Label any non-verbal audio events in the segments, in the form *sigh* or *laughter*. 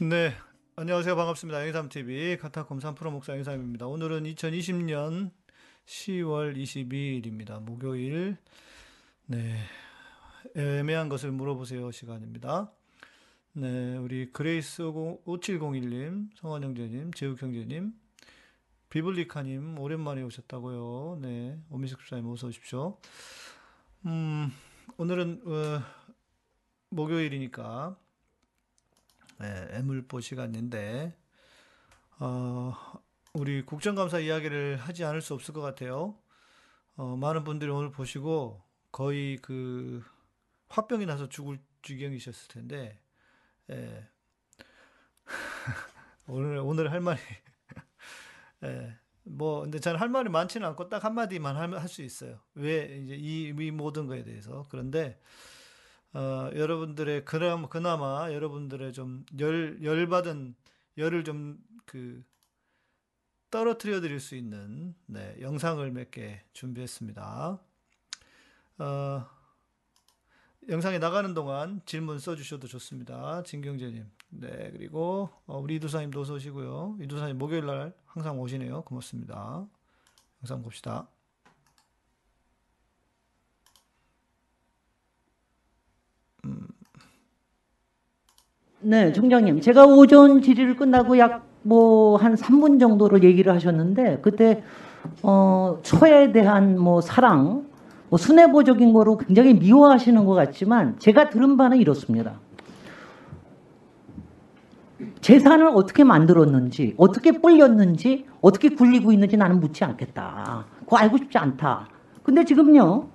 네, 안녕하세요. 반갑습니다. 영삼TV 카타콤 3프로 목사 영삼입니다. 오늘은 2020년 10월 22일입니다. 목요일. 네, 애매한 것을 물어보세요 시간입니다. 네, 우리 그레이스 5701님, 성원 형제님, 재욱 형제님, 비블리카님 오랜만에 오셨다고요. 네, 오미숙 집사님 어서 오십시오. 음, 오늘은 어, 목요일이니까 네, 애물보 시간인데 어, 우리 국정감사 이야기를 하지 않을 수 없을 것 같아요. 어, 많은 분들이 오늘 보시고 거의 그 화병이 나서 죽을 지경이셨을 텐데 예. *laughs* 오늘 오늘 할 말이 *laughs* 예. 뭐 근데 저는 할 말이 많지는 않고 딱 한마디만 할 수 있어요. 왜 이제 이, 이 모든 거에 대해서 그런데 어, 여러분들의 그나마, 그나마 여러분들의 좀 열, 열받은 열을 좀그 떨어뜨려 드릴 수 있는 네, 영상을 몇 개 준비했습니다. 어, 영상이 나가는 동안 질문 써주셔도 좋습니다. 진경재님. 네, 그리고 어, 우리 이두사님도 어서 오시고요. 이두사님 목요일 날 항상 오시네요. 고맙습니다. 영상 봅시다. 네, 총장님. 제가 오전 질의를 끝나고 약 뭐 한 3분 정도를 얘기를 하셨는데 그때 어 처에 대한 뭐 사랑, 뭐 순애보적인 거로 굉장히 미워하시는 것 같지만 제가 들은 바는 이렇습니다. 재산을 어떻게 만들었는지, 어떻게 불렸는지, 어떻게 굴리고 있는지 나는 묻지 않겠다. 그거 알고 싶지 않다. 근데 지금요,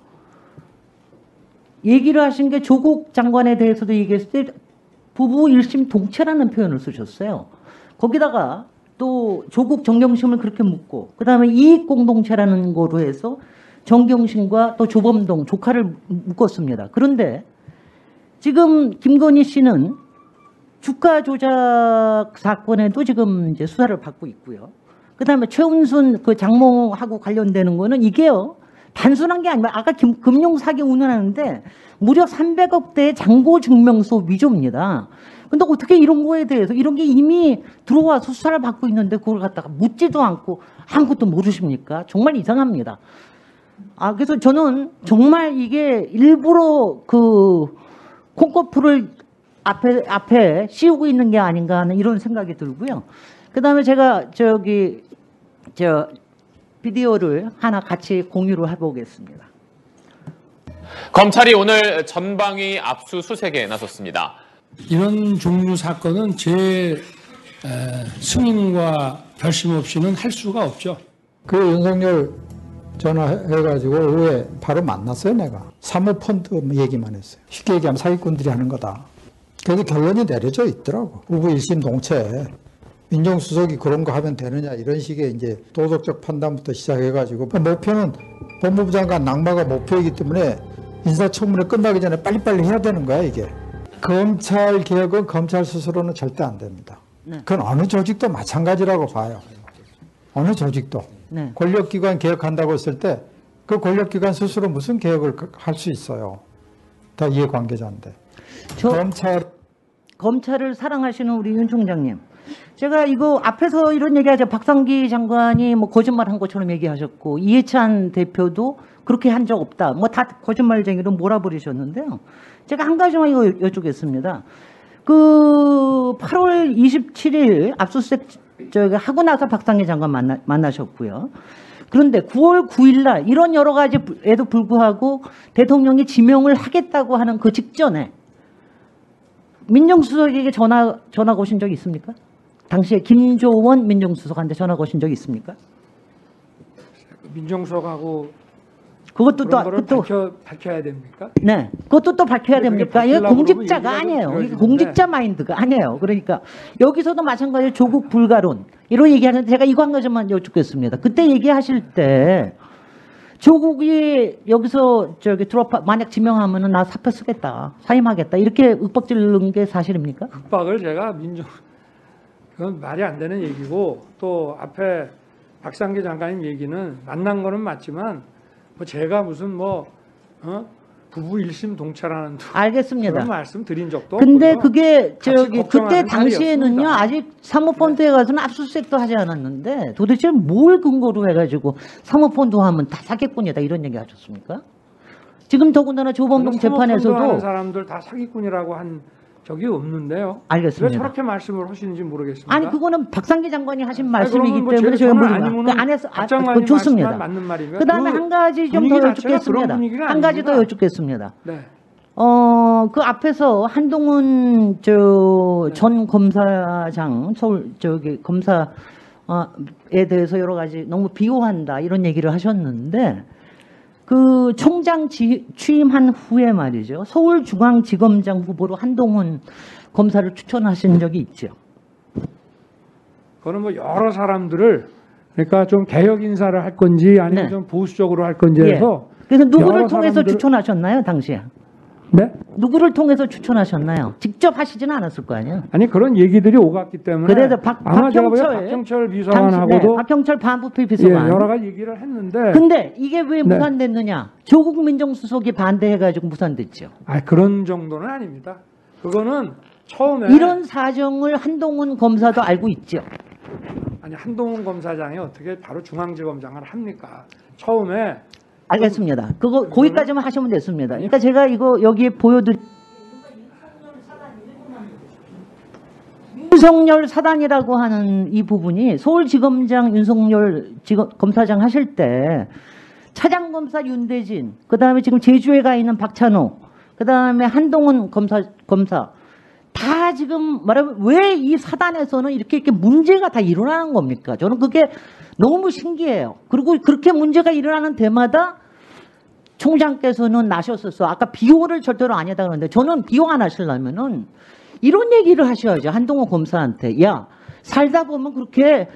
얘기를 하신 게 조국 장관에 대해서도 얘기했을 때 부부 일심 동체라는 표현을 쓰셨어요. 거기다가 또 조국 정경심을 그렇게 묻고 그다음에 이익 공동체라는 거로 해서 정경심과 또 조범동 조카를 묶었습니다. 그런데 지금 김건희 씨는 주가 조작 사건에도 지금 이제 수사를 받고 있고요. 그다음에 최은순 그 장모하고 관련되는 거는 이게요. 단순한 게 아니라 아까 김, 금융 사기 운운하는데 무려 300억 대의 잔고 증명서 위조입니다. 근데 어떻게 이런 거에 대해서 이런 게 이미 들어와서 수사를 받고 있는데 그걸 갖다가 묻지도 않고 아무것도 모르십니까? 정말 이상합니다. 아 그래서 저는 정말 이게 일부러 그 콩코프를 앞에 앞에 씌우고 있는 게 아닌가 하는 이런 생각이 들고요. 그다음에 제가 저기 저 비디오를 하나 같이 공유를 해보겠습니다. 검찰이 오늘 전방위 압수수색에 나섰습니다. 이런 종류 사건은 제 에, 승인과 결심 없이는 할 수가 없죠. 그 윤석열 전화해가지고 오후에 바로 만났어요, 내가. 사모펀드 얘기만 했어요. 쉽게 얘기하면 사기꾼들이 하는 거다. 그래서 결론이 내려져 있더라고. 우부 일심 동체. 민정수석이 그런 거 하면 되느냐, 이런 식의 이제 도덕적 판단부터 시작해가지고. 그 목표는 법무부 장관 낙마가 목표이기 때문에 인사청문회 끝나기 전에 빨리빨리 해야 되는 거야, 이게. 검찰 개혁은 검찰 스스로는 절대 안 됩니다. 네. 그건 어느 조직도 마찬가지라고 봐요. 어느 조직도. 네. 권력기관 개혁한다고 했을 때 그 권력기관 스스로 무슨 개혁을 할 수 있어요. 다 이해관계자인데. 저 검찰 검찰을 사랑하시는 우리 윤 총장님. 제가 이거 앞에서 이런 얘기하죠. 박상기 장관이 뭐 거짓말한 것처럼 얘기하셨고 이해찬 대표도 그렇게 한 적 없다. 뭐 다 거짓말쟁이로 몰아버리셨는데요. 제가 한 가지만 이거 여쭙겠습니다. 그 8월 27일 압수수색 저기 하고 나서 박상기 장관 만나, 만나셨고요. 그런데 9월 9일 날 이런 여러 가지에도 불구하고 대통령이 지명을 하겠다고 하는 그 직전에 민정수석에게 전화 전화 거신 적 있습니까? 당시에 김조원 민정수석한테 전화 거신 적 있습니까? 민정수석하고 그것도 또, 또 밝혀, 밝혀 야 됩니까? 네, 그것도 또 밝혀야 됩니까? 이게 밝히려고 공직자가 아니에요. 이게 좀 공직자 마인드가 아니에요. 그러니까 여기서도 마찬가지로 조국 불가론 이런 얘기하는데 제가 이거 한 가지만 여쭙겠습니다. 그때 얘기하실 때 조국이 여기서 저기 드롭 만약 지명하면은 나 사표 쓰겠다, 사임하겠다 이렇게 윽박 지르는 게 사실입니까? 극박을 제가 민정 그건 말이 안 되는 얘기고 또 앞에 박상기 장관님 얘기는 만난 거는 맞지만 뭐 제가 무슨 뭐 어? 부부 일심 동체라는 알겠습니다. 그런 말씀 드린 적도 근데 없고요. 그게 저기 그때 당시에는요. 아직 사모펀드에 가서는 압수수색도 하지 않았는데 도대체 뭘 근거로 해가지고 사모펀드 하면 다 사기꾼이다 이런 얘기 하셨습니까? 지금 더군다나 조범동 재판에서도 사람들 다 사기꾼이라고 한 적이 없는데요. 왜 알겠습니다. 저렇게 말씀을 하시는지 모르겠습니다. 아니 그거는 박상기 장관이 하신 아니, 말씀이기 뭐 때문에 제가. 아니면은 그 안에서 아, 그 좋습니다. 맞는 말이면 그다음에 그 한 가지 좀 더 여쭙겠습니다. 한 가지 더. 여쭙겠습니다. 네. 어, 그 앞에서 한동훈 네. 저전 검사장 서울 저기 검사에 대해서 여러 가지 너무 비호한다 이런 얘기를 하셨는데 그 총장 지- 취임한 후에 말이죠. 서울중앙지검장 후보로 한동훈 검사를 추천하신 적이 있죠. 그거는 뭐 여러 사람들을 그러니까 좀 개혁 인사를 할 건지 아니면 네. 좀 보수적으로 할 건지 예. 해서 그래서 누구를 통해서 사람들을- 추천하셨나요, 당시에? 네? 누구를 통해서 추천하셨나요? 직접 하시지는 않았을 거 아니에요. 아니 그런 얘기들이 오갔기 때문에 그래도 박- 아마 제가 박형철- 박형철 당시- 네, 비서관하고도 박형철 반부패 예, 비서관. 여러 가지 얘기를 했는데 근데 이게 왜 네. 무산됐느냐? 조국 민정수석이 반대해가지고 무산됐죠. 아 그런 정도는 아닙니다. 그거는 처음에 이런 사정을 한동훈 검사도 알고 있죠. 아니 한동훈 검사장이 어떻게 바로 중앙지검장을 합니까? 처음에 알겠습니다. 그거 거기까지만 하시면 됐습니다. 그러니까 제가 이거 여기에 보여드릴 윤석열 사단이라고 하는 이 부분이 서울지검장 윤석열 지검, 검사장 하실 때 차장검사 윤대진, 그 다음에 지금 제주에 가 있는 박찬호, 그 다음에 한동훈 검사, 검사, 다 지금 말하면 왜 이 사단에서는 이렇게 이렇게 문제가 다 일어나는 겁니까? 저는 그게 너무 신기해요. 그리고 그렇게 문제가 일어나는 때마다 총장께서는 나셨었어. 아까 비호를 절대로 안 했다 그러는데 저는 비호 안 하시려면은 이런 얘기를 하셔야죠. 한동훈 검사한테. 야, 살다 보면 그렇게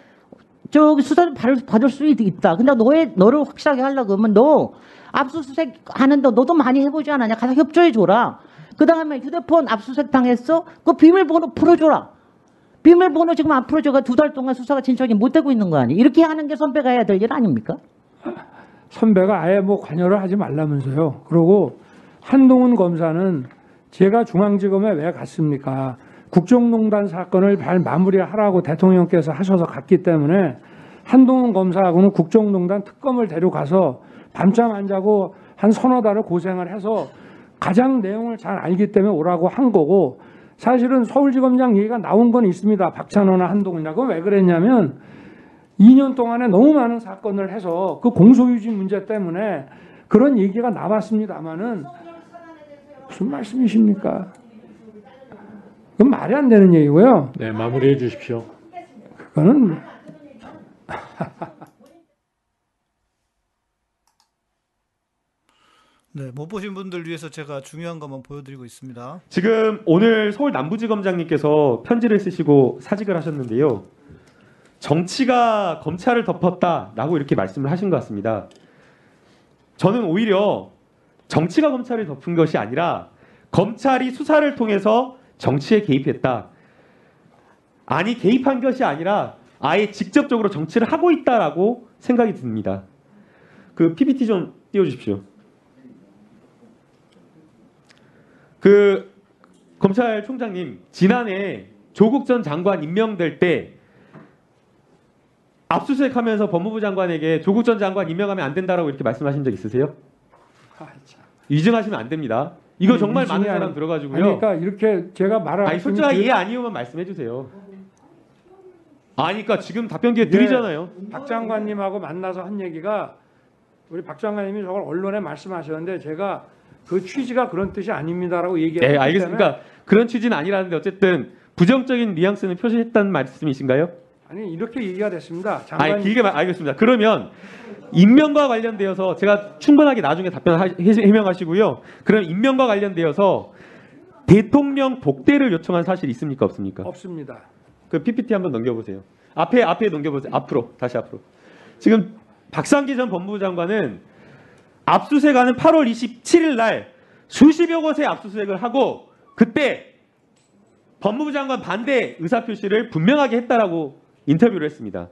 저기 수사를 받을, 받을 수 있- 있다. 근데 너의, 너를 확실하게 하려고 그러면 너 압수수색 하는데 너도 많이 해보지 않았냐? 가서 협조해줘라. 그 다음에 휴대폰 압수수색 당했어? 그 비밀번호 풀어줘라. 비밀번호 지금 안 풀어줘가 두 달 동안 수사가 진척이 못 되고 있는 거 아니에요? 이렇게 하는 게 선배가 해야 될 일 아닙니까? 선배가 아예 뭐 관여를 하지 말라면서요. 그리고 한동훈 검사는 제가 중앙지검에 왜 갔습니까? 국정농단 사건을 잘 마무리하라고 대통령께서 하셔서 갔기 때문에 한동훈 검사하고는 국정농단 특검을 데려가서 밤잠 안 자고 한 서너 달을 고생을 해서 가장 내용을 잘 알기 때문에 오라고 한 거고 사실은 서울지검장 얘기가 나온 건 있습니다. 박찬호나 한동훈이나 그건 왜 그랬냐면 2년 동안에 너무 많은 사건을 해서 그 공소유지 문제 때문에 그런 얘기가 나왔습니다마는 무슨 말씀이십니까? 그건 말이 안 되는 얘기고요. 네, 마무리해 주십시오. 그거는 *laughs* 네, 못 보신 분들 위해서 제가 중요한 것만 보여드리고 있습니다. 지금 오늘 서울 남부지검장님께서 편지를 쓰시고 사직을 하셨는데요. 정치가 검찰을 덮었다라고 이렇게 말씀을 하신 것 같습니다. 저는 오히려 정치가 검찰을 덮은 것이 아니라 검찰이 수사를 통해서 정치에 개입했다. 아니 개입한 것이 아니라 아예 직접적으로 정치를 하고 있다라고 생각이 듭니다. 그 PPT 좀 띄워주십시오. 그 검찰총장님 지난해 조국 전 장관 임명될 때 압수수색하면서 법무부 장관에게 조국 전 장관 임명하면 안 된다라고 이렇게 말씀하신 적 있으세요? 아, 참. 위증하시면 안 됩니다. 이거 아니, 정말 위증이 많은 사람 아니- 들어가지고요. 아니, 그러니까 이렇게 제가 말을 아니 솔직하게 예 아니오만 말씀해 주세요. 아니까 지금 답변 기회 예. 드리잖아요. 박 장관님하고 만나서 한 얘기가 우리 박 장관님이 저걸 언론에 말씀하셨는데 제가 그 취지가 그런 뜻이 아닙니다라고 얘기했기 네, 알겠습니다. 그런 취지는 아니라는데 어쨌든 부정적인 뉘앙스는 표시했다는 말씀이신가요? 아니 이렇게 얘기가 됐습니다. 장관 아니 길게 말 알겠습니다. 그러면 임명과 관련되어서 제가 충분하게 나중에 답변 해- 해명하시고요. 그럼 임명과 관련되어서 대통령 복대를 요청한 사실 있습니까 없습니까? 없습니다. 그 PPT 한번 넘겨보세요. 앞에 앞에 넘겨보세요. 앞으로 다시 앞으로. 지금 박상기 전 법무부 장관은 압수수색하는 8월 27일 날 수십여 곳에 압수수색을 하고 그때 법무부 장관 반대 의사 표시를 분명하게 했다라고 인터뷰를 했습니다.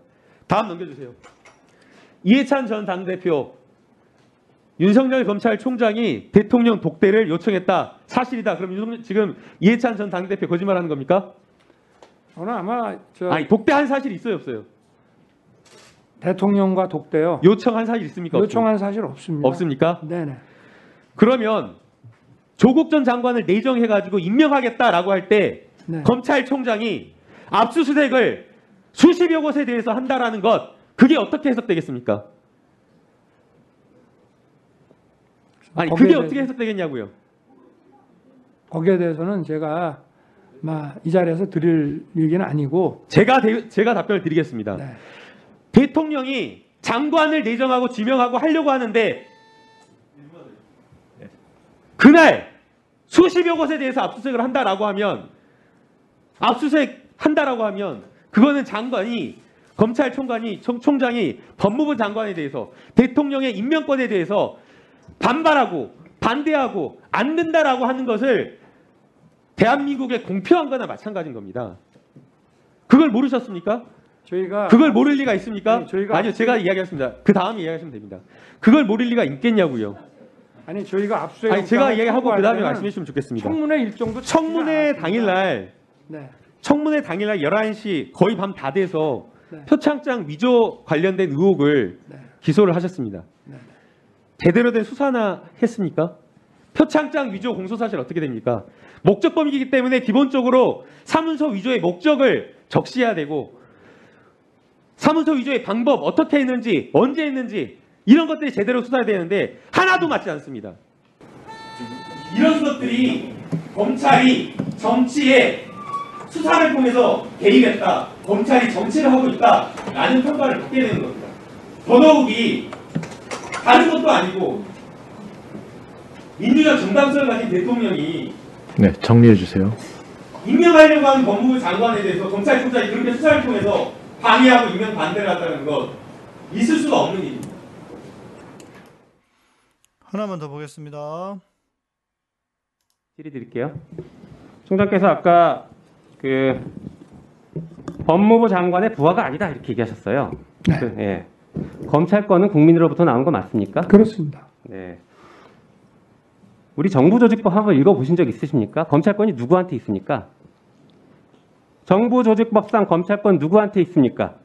다음 넘겨주세요. 이해찬 전 당대표 윤석열 검찰총장이 대통령 독대를 요청했다. 사실이다. 그럼 윤석열, 지금 이해찬 전 당대표 거짓말하는 겁니까? 저는 아마 저 아니 독대한 사실 있어요 없어요? 대통령과 독대요. 요청한 사실 있습니까? 요청한 사실 없습니다. 없습니까? 네네. 그러면 조국 전 장관을 내정해가지고 임명하겠다라고 할때 네. 검찰총장이 압수수색을 수십여 곳에 대해서 한다라는 것 그게 어떻게 해석되겠습니까? 아니 그게 대해서- 어떻게 해석되겠냐고요? 거기에 대해서는 제가 막 이 자리에서 드릴 얘기는 아니고 제가 대- 제가 답변을 드리겠습니다. 네. 대통령이 장관을 내정하고 지명하고 하려고 하는데 그날 수십여 곳에 대해서 압수수색을 한다라고 하면 압수수색 한다라고 하면 그거는 장관이 검찰총관이 총- 총장이 법무부 장관에 대해서 대통령의 임명권에 대해서 반발하고 반대하고 안 된다라고 하는 것을 대한민국에 공표한 거나 마찬가지인 겁니다. 그걸 모르셨습니까? 저희가 그걸 모를 리가 있습니까? 네, 저희가 아니요, 제가 이야기하겠습니다. 그 다음에 이야기하시면 됩니다. 그걸 모를 리가 있겠냐고요. 아니 저희가 압수수색 아니, 제가 이야기하고 그 다음에 청구하려면 말씀해 주시면 좋겠습니다. 청문회 일정도 청문회 당일날, 네. 청문회 당일날 11시 거의 밤 다 돼서 네. 표창장 위조 관련된 의혹을 네. 기소를 하셨습니다. 네. 제대로 된 수사나 했습니까? 표창장 위조 공소 사실 어떻게 됩니까? 목적범이기 때문에 기본적으로 사문서 위조의 목적을 적시해야 되고 사문서 위조의 방법 어떻게 했는지 언제 했는지 이런 것들이 제대로 수사해야 되는데 하나도 맞지 않습니다. 이런 것들이 검찰이 정치에 수사를 통해서 개입했다. 검찰이 정치를 하고 있다 라는 평가를 받게 되는 겁니다. 더더욱이 다른 것도 아니고 민주적 정당성을 가진 대통령이 네, 정리해 주세요. 임명하려고 하는 법무부 장관에 대해서 검찰총장이 그렇게 수사를 통해서 방해하고 임명 반대를 한다는 것 있을 수가 없는 일입니다. 하나만 더 보겠습니다. 질의 드릴게요. 총장께서 아까 그 법무부 장관의 부하가 아니다 이렇게 얘기하셨어요. 네. 그, 예. 검찰권은 국민으로부터 나온 거 맞습니까? 그렇습니다. 네. 우리 정부조직법 한번 읽어보신 적 있으십니까? 검찰권이 누구한테 있습니까? 정부 조직법상 검찰권 누구한테 있습니까?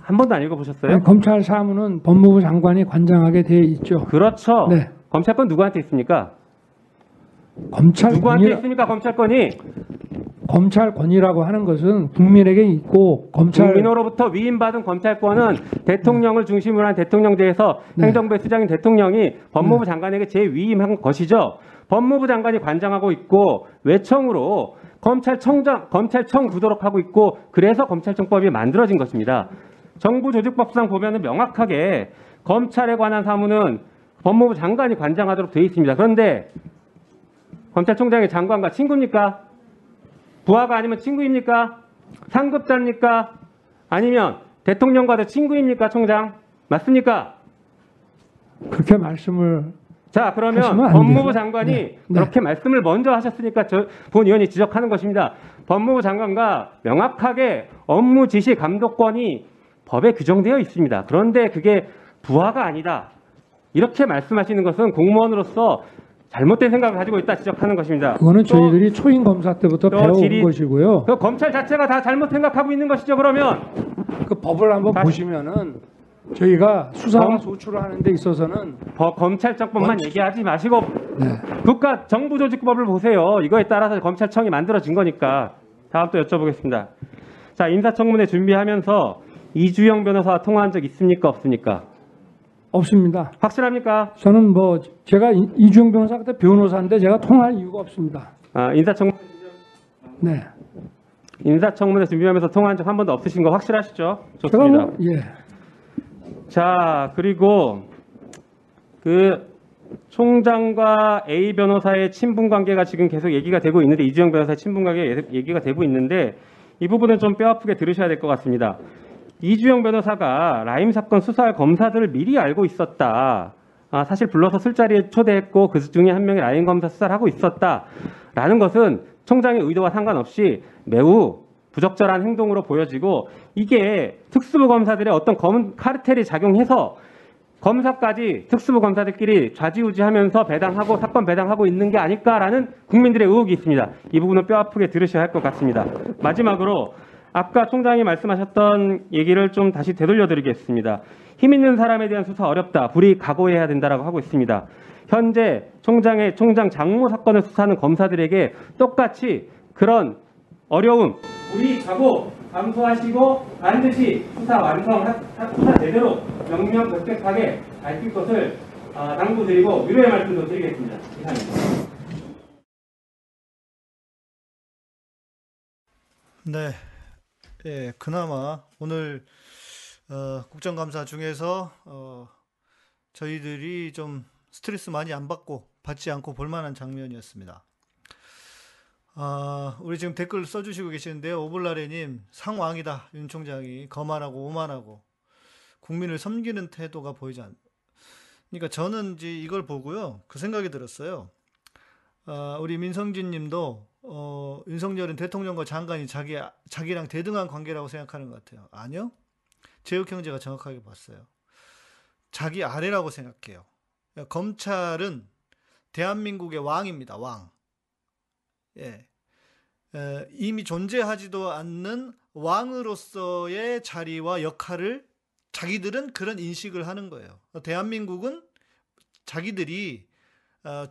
한 번도 안 읽어보셨어요? 검찰 사무는 법무부 장관이 관장하게 돼 있죠. 그렇죠. 네. 검찰권 누구한테 있습니까? 검찰 누구한테 권이 있습니까? 검찰권이 검찰권이라고 하는 것은 국민에게 있고 검찰 국민으로부터 위임받은 검찰권은 대통령을 중심으로 한 대통령제에서 네. 행정부의 수장인 대통령이 법무부 장관에게 재위임한 것이죠. 법무부 장관이 관장하고 있고 외청으로 검찰청장, 검찰청 두도록 하고 있고 그래서 검찰청법이 만들어진 것입니다. 정부 조직법상 보면은 명확하게 검찰에 관한 사무는 법무부 장관이 관장하도록 되어 있습니다. 그런데 검찰총장의 장관과 친구입니까? 부하가 아니면 친구입니까? 상급자입니까? 아니면 대통령과도 친구입니까, 총장? 맞습니까? 그렇게 말씀을 자, 그러면 법무부 돼요. 장관이 네, 네. 그렇게 말씀을 먼저 하셨으니까 저 본 의원이 지적하는 것입니다. 법무부 장관과 명확하게 업무 지시 감독권이 법에 규정되어 있습니다. 그런데 그게 부하가 아니다. 이렇게 말씀하시는 것은 공무원으로서 잘못된 생각을 가지고 있다 지적하는 것입니다. 그거는 또 저희들이 초임 검사 때부터 또 배워온 질의- 것이고요. 그 검찰 자체가 다 잘못 생각하고 있는 것이죠. 그러면 그 법을 한번 다시- 보시면은 저희가 수사와 검- 소출을 하는 데 있어서는 법- 검찰청법만 얘기하지 마시고 네. 국가 정부 조직법을 보세요. 이거에 따라서 검찰청이 만들어진 거니까. 다음 또 여쭤보겠습니다. 자, 인사청문회 준비하면서 이주영 변호사와 통화한 적 있습니까? 없습니까? 없습니다. 확실합니까? 저는 뭐 제가 이- 이주영 변호사 그때 변호사인데 제가 통할 이유가 없습니다. 아, 인사청 네. 인사청문회 준비하면서 통화한 적 한 번도 없으신 거 확실하시죠? 제가 좋습니다. 뭐 예. 자, 그리고 그 총장과 A 변호사의 친분 관계가 지금 계속 얘기가 되고 있는데 이주영 변호사의 친분 관계 가 얘기가 되고 있는데 이 부분은 좀 뼈아프게 들으셔야 될 것 같습니다. 이주영 변호사가 라임 사건 수사할 검사들을 미리 알고 있었다. 아, 사실 불러서 술자리에 초대했고 그 중에 한 명이 라임 검사 수사를 하고 있었다라는 것은 총장의 의도와 상관없이 매우 부적절한 행동으로 보여지고 이게 특수부 검사들의 어떤 검은 카르텔이 작용해서 검사까지 특수부 검사들끼리 좌지우지하면서 배당하고 사건 배당하고 있는 게 아닐까라는 국민들의 의혹이 있습니다. 이 부분은 뼈 아프게 들으셔야 할 것 같습니다. 마지막으로 아까 총장이 말씀하셨던 얘기를 좀 다시 되돌려드리겠습니다. 힘 있는 사람에 대한 수사 어렵다. 불이 각오해야 된다라고 하고 있습니다. 현재 총장의 총장 장모 사건을 수사하는 검사들에게 똑같이 그런 어려움 우리 각오 감수하시고 반드시 수사 완성 수사 제대로 명명 백백하게 밝힐 것을 아, 당부드리고 위로의 말씀도 드리겠습니다. 이상입니다. 네. 예, 그나마 오늘 어, 국정감사 중에서 어, 저희들이 좀 스트레스 많이 안 받고 받지 않고 볼만한 장면이었습니다. 아, 우리 지금 댓글 써주시고 계시는데요. 오블라레님 상왕이다. 윤 총장이 거만하고 오만하고 국민을 섬기는 태도가 보이지 않. 그러니까 저는 이제 이걸 보고요. 그 생각이 들었어요. 아, 우리 민성진 님도 어, 윤석열은 대통령과 장관이 자기, 자기랑 대등한 관계라고 생각하는 것 같아요. 아니요. 제육 형제가 정확하게 봤어요. 자기 아래라고 생각해요. 검찰은 대한민국의 왕입니다. 왕. 예. 에, 이미 존재하지도 않는 왕으로서의 자리와 역할을 자기들은 그런 인식을 하는 거예요. 대한민국은 자기들이 어,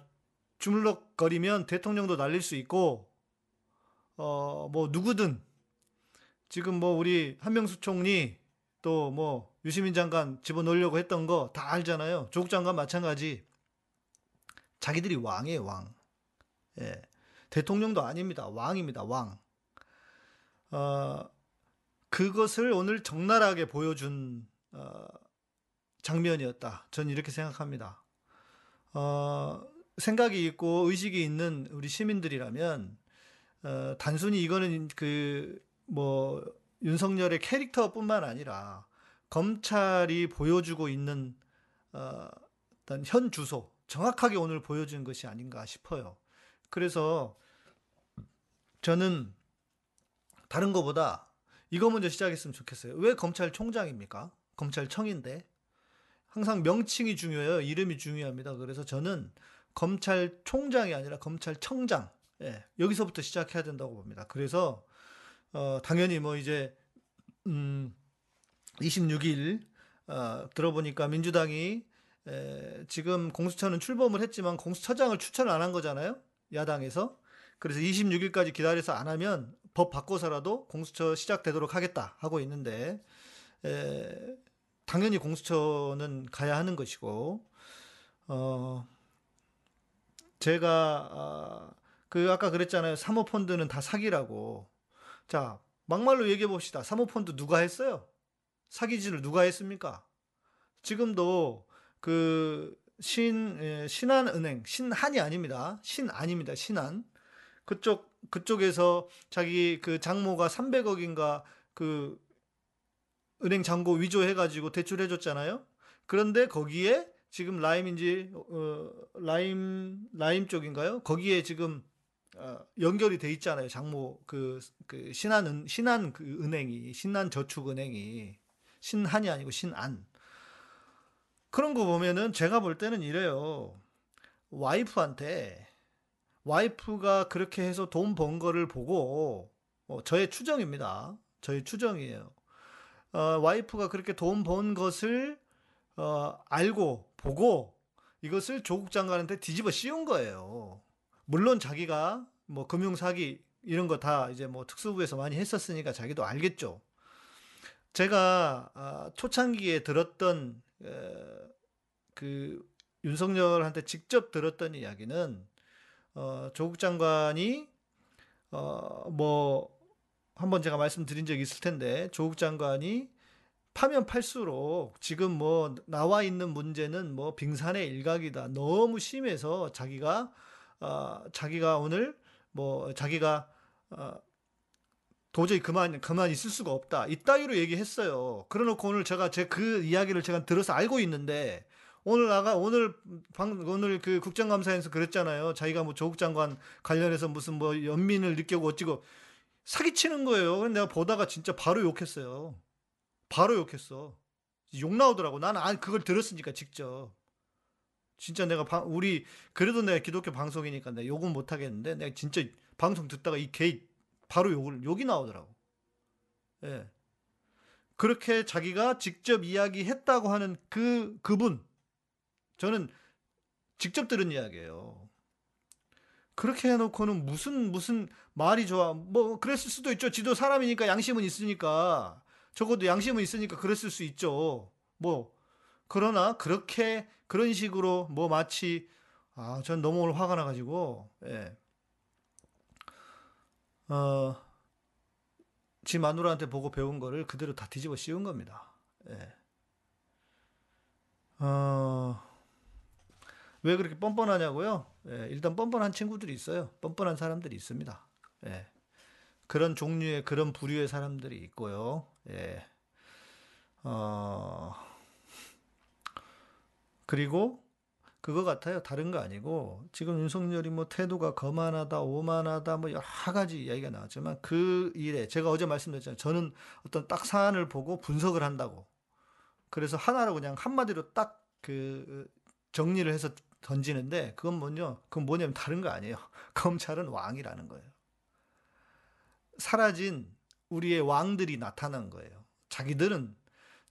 주물럭거리면 대통령도 날릴 수 있고 어 뭐 누구든 지금 뭐 우리 한명수 총리 또 뭐 유시민 장관 집어넣으려고 했던 거 다 알잖아요. 조국 장관 마찬가지. 자기들이 왕이에요, 왕. 예. 대통령도 아닙니다. 왕입니다, 왕. 어, 그것을 오늘 적나라하게 보여준 어, 장면이었다. 전 이렇게 생각합니다. 어, 생각이 있고 의식이 있는 우리 시민들이라면 어, 단순히 이거는 그 뭐 윤석열의 캐릭터뿐만 아니라 검찰이 보여주고 있는 어, 어떤 현 주소 정확하게 오늘 보여준 것이 아닌가 싶어요. 그래서 저는 다른 것보다 이거 먼저 시작했으면 좋겠어요. 왜 검찰총장입니까? 검찰청인데 항상 명칭이 중요해요. 이름이 중요합니다. 그래서 저는 검찰총장이 아니라 검찰청장 예, 여기서부터 시작해야 된다고 봅니다. 그래서 어, 당연히 뭐 이제 음, 26일 어, 들어보니까 민주당이 에, 지금 공수처는 출범을 했지만 공수처장을 추천 안 한 거잖아요. 야당에서. 그래서 26일까지 기다려서 안 하면 법 바꿔서라도 공수처 시작되도록 하겠다 하고 있는데 에, 당연히 공수처는 가야 하는 것이고 어, 제가 아, 그 아까 그랬잖아요. 사모펀드는 다 사기라고. 자, 막말로 얘기해 봅시다. 사모펀드 누가 했어요? 사기질을 누가 했습니까? 지금도 그 신, 예, 신한은행, 신한이 아닙니다. 신 아닙니다. 신한. 그쪽, 그쪽에서 자기 그 장모가 300억인가 그 은행 잔고 위조해가지고 대출해줬잖아요. 그런데 거기에 지금 라임인지, 어, 라임, 라임 쪽인가요? 거기에 지금 어, 연결이 돼 있잖아요. 장모 그, 그 신한 신한 그 은행이 신한 저축은행이 신한이 아니고 신안 그런 거 보면은 제가 볼 때는 이래요. 와이프한테 와이프가 그렇게 해서 돈 번 거를 보고 어, 저의 추정입니다. 저의 추정이에요. 어, 와이프가 그렇게 돈 번 것을 어, 알고 보고 이것을 조국 장관한테 뒤집어 씌운 거예요. 물론 자기가 뭐 금융 사기 이런 거 다 이제 뭐 특수부에서 많이 했었으니까 자기도 알겠죠. 제가 아, 초창기에 들었던 에, 그 윤석열한테 직접 들었던 이야기는 어, 조국 장관이 어, 뭐 한번 제가 말씀드린 적이 있을 텐데 조국 장관이 파면 팔수록 지금 뭐 나와 있는 문제는 뭐 빙산의 일각이다. 너무 심해서 자기가 어, 자기가 오늘 뭐 자기가 어, 도저히 그만 그만 있을 수가 없다. 이따위로 얘기했어요. 그래놓고 오늘 제가 제 그 이야기를 제가 들어서 알고 있는데 오늘 나가 오늘 방 오늘 그 국정감사에서 그랬잖아요. 자기가 뭐 조국 장관 관련해서 무슨 뭐 연민을 느끼고 어찌고 사기치는 거예요. 그래서 내가 보다가 진짜 바로 욕했어요. 바로 욕했어. 욕 나오더라고. 나는 아, 그걸 들었으니까 직접. 진짜 내가 방- 우리 그래도 내가 기독교 방송이니까 내가 욕은 못 하겠는데 내가 진짜 방송 듣다가 이 개 바로 욕을 욕이 나오더라고. 예. 그렇게 자기가 직접 이야기했다고 하는 그 그분 저는 직접 들은 이야기예요. 그렇게 해놓고는 무슨 무슨 말이 좋아 뭐 그랬을 수도 있죠. 지도 사람이니까 양심은 있으니까 적어도 양심은 있으니까 그랬을 수 있죠. 뭐 그러나 그렇게 그런 식으로 뭐 마치 아, 전 너무 오늘 화가 나가지고 예. 어, 지 마누라한테 보고 배운 거를 그대로 다 뒤집어 씌운 겁니다. 예. 어, 왜 그렇게 뻔뻔하냐고요? 예, 일단 뻔뻔한 친구들이 있어요. 뻔뻔한 사람들이 있습니다. 예. 그런 종류의 그런 부류의 사람들이 있고요. 예. 어, 그리고 그거 같아요. 다른 거 아니고 지금 윤석열이 뭐 태도가 거만하다, 오만하다 뭐 여러 가지 이야기가 나왔지만 그 일에 제가 어제 말씀드렸잖아요. 저는 어떤 딱 사안을 보고 분석을 한다고. 그래서 하나로 그냥 한마디로 딱 그 정리를 해서 던지는데 그건 뭐냐? 그건 뭐냐면 다른 거 아니에요. *laughs* 검찰은 왕이라는 거예요. 사라진 우리의 왕들이 나타난 거예요. 자기들은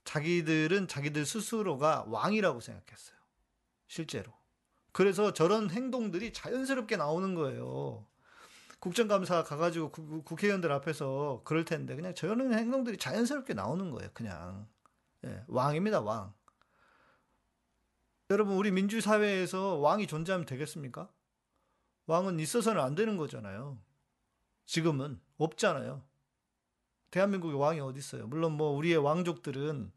자기들은 자기들 스스로가 왕이라고 생각했어요. 실제로. 그래서 저런 행동들이 자연스럽게 나오는 거예요. 국정감사 가가지고 국- 국회의원들 앞에서 그럴 텐데 그냥 저런 행동들이 자연스럽게 나오는 거예요. 그냥 예, 왕입니다. 왕. 여러분 우리 민주사회에서 왕이 존재하면 되겠습니까? 왕은 있어서는 안 되는 거잖아요. 지금은 없잖아요. 대한민국에 왕이 어디 있어요? 물론 뭐 우리의 왕족들은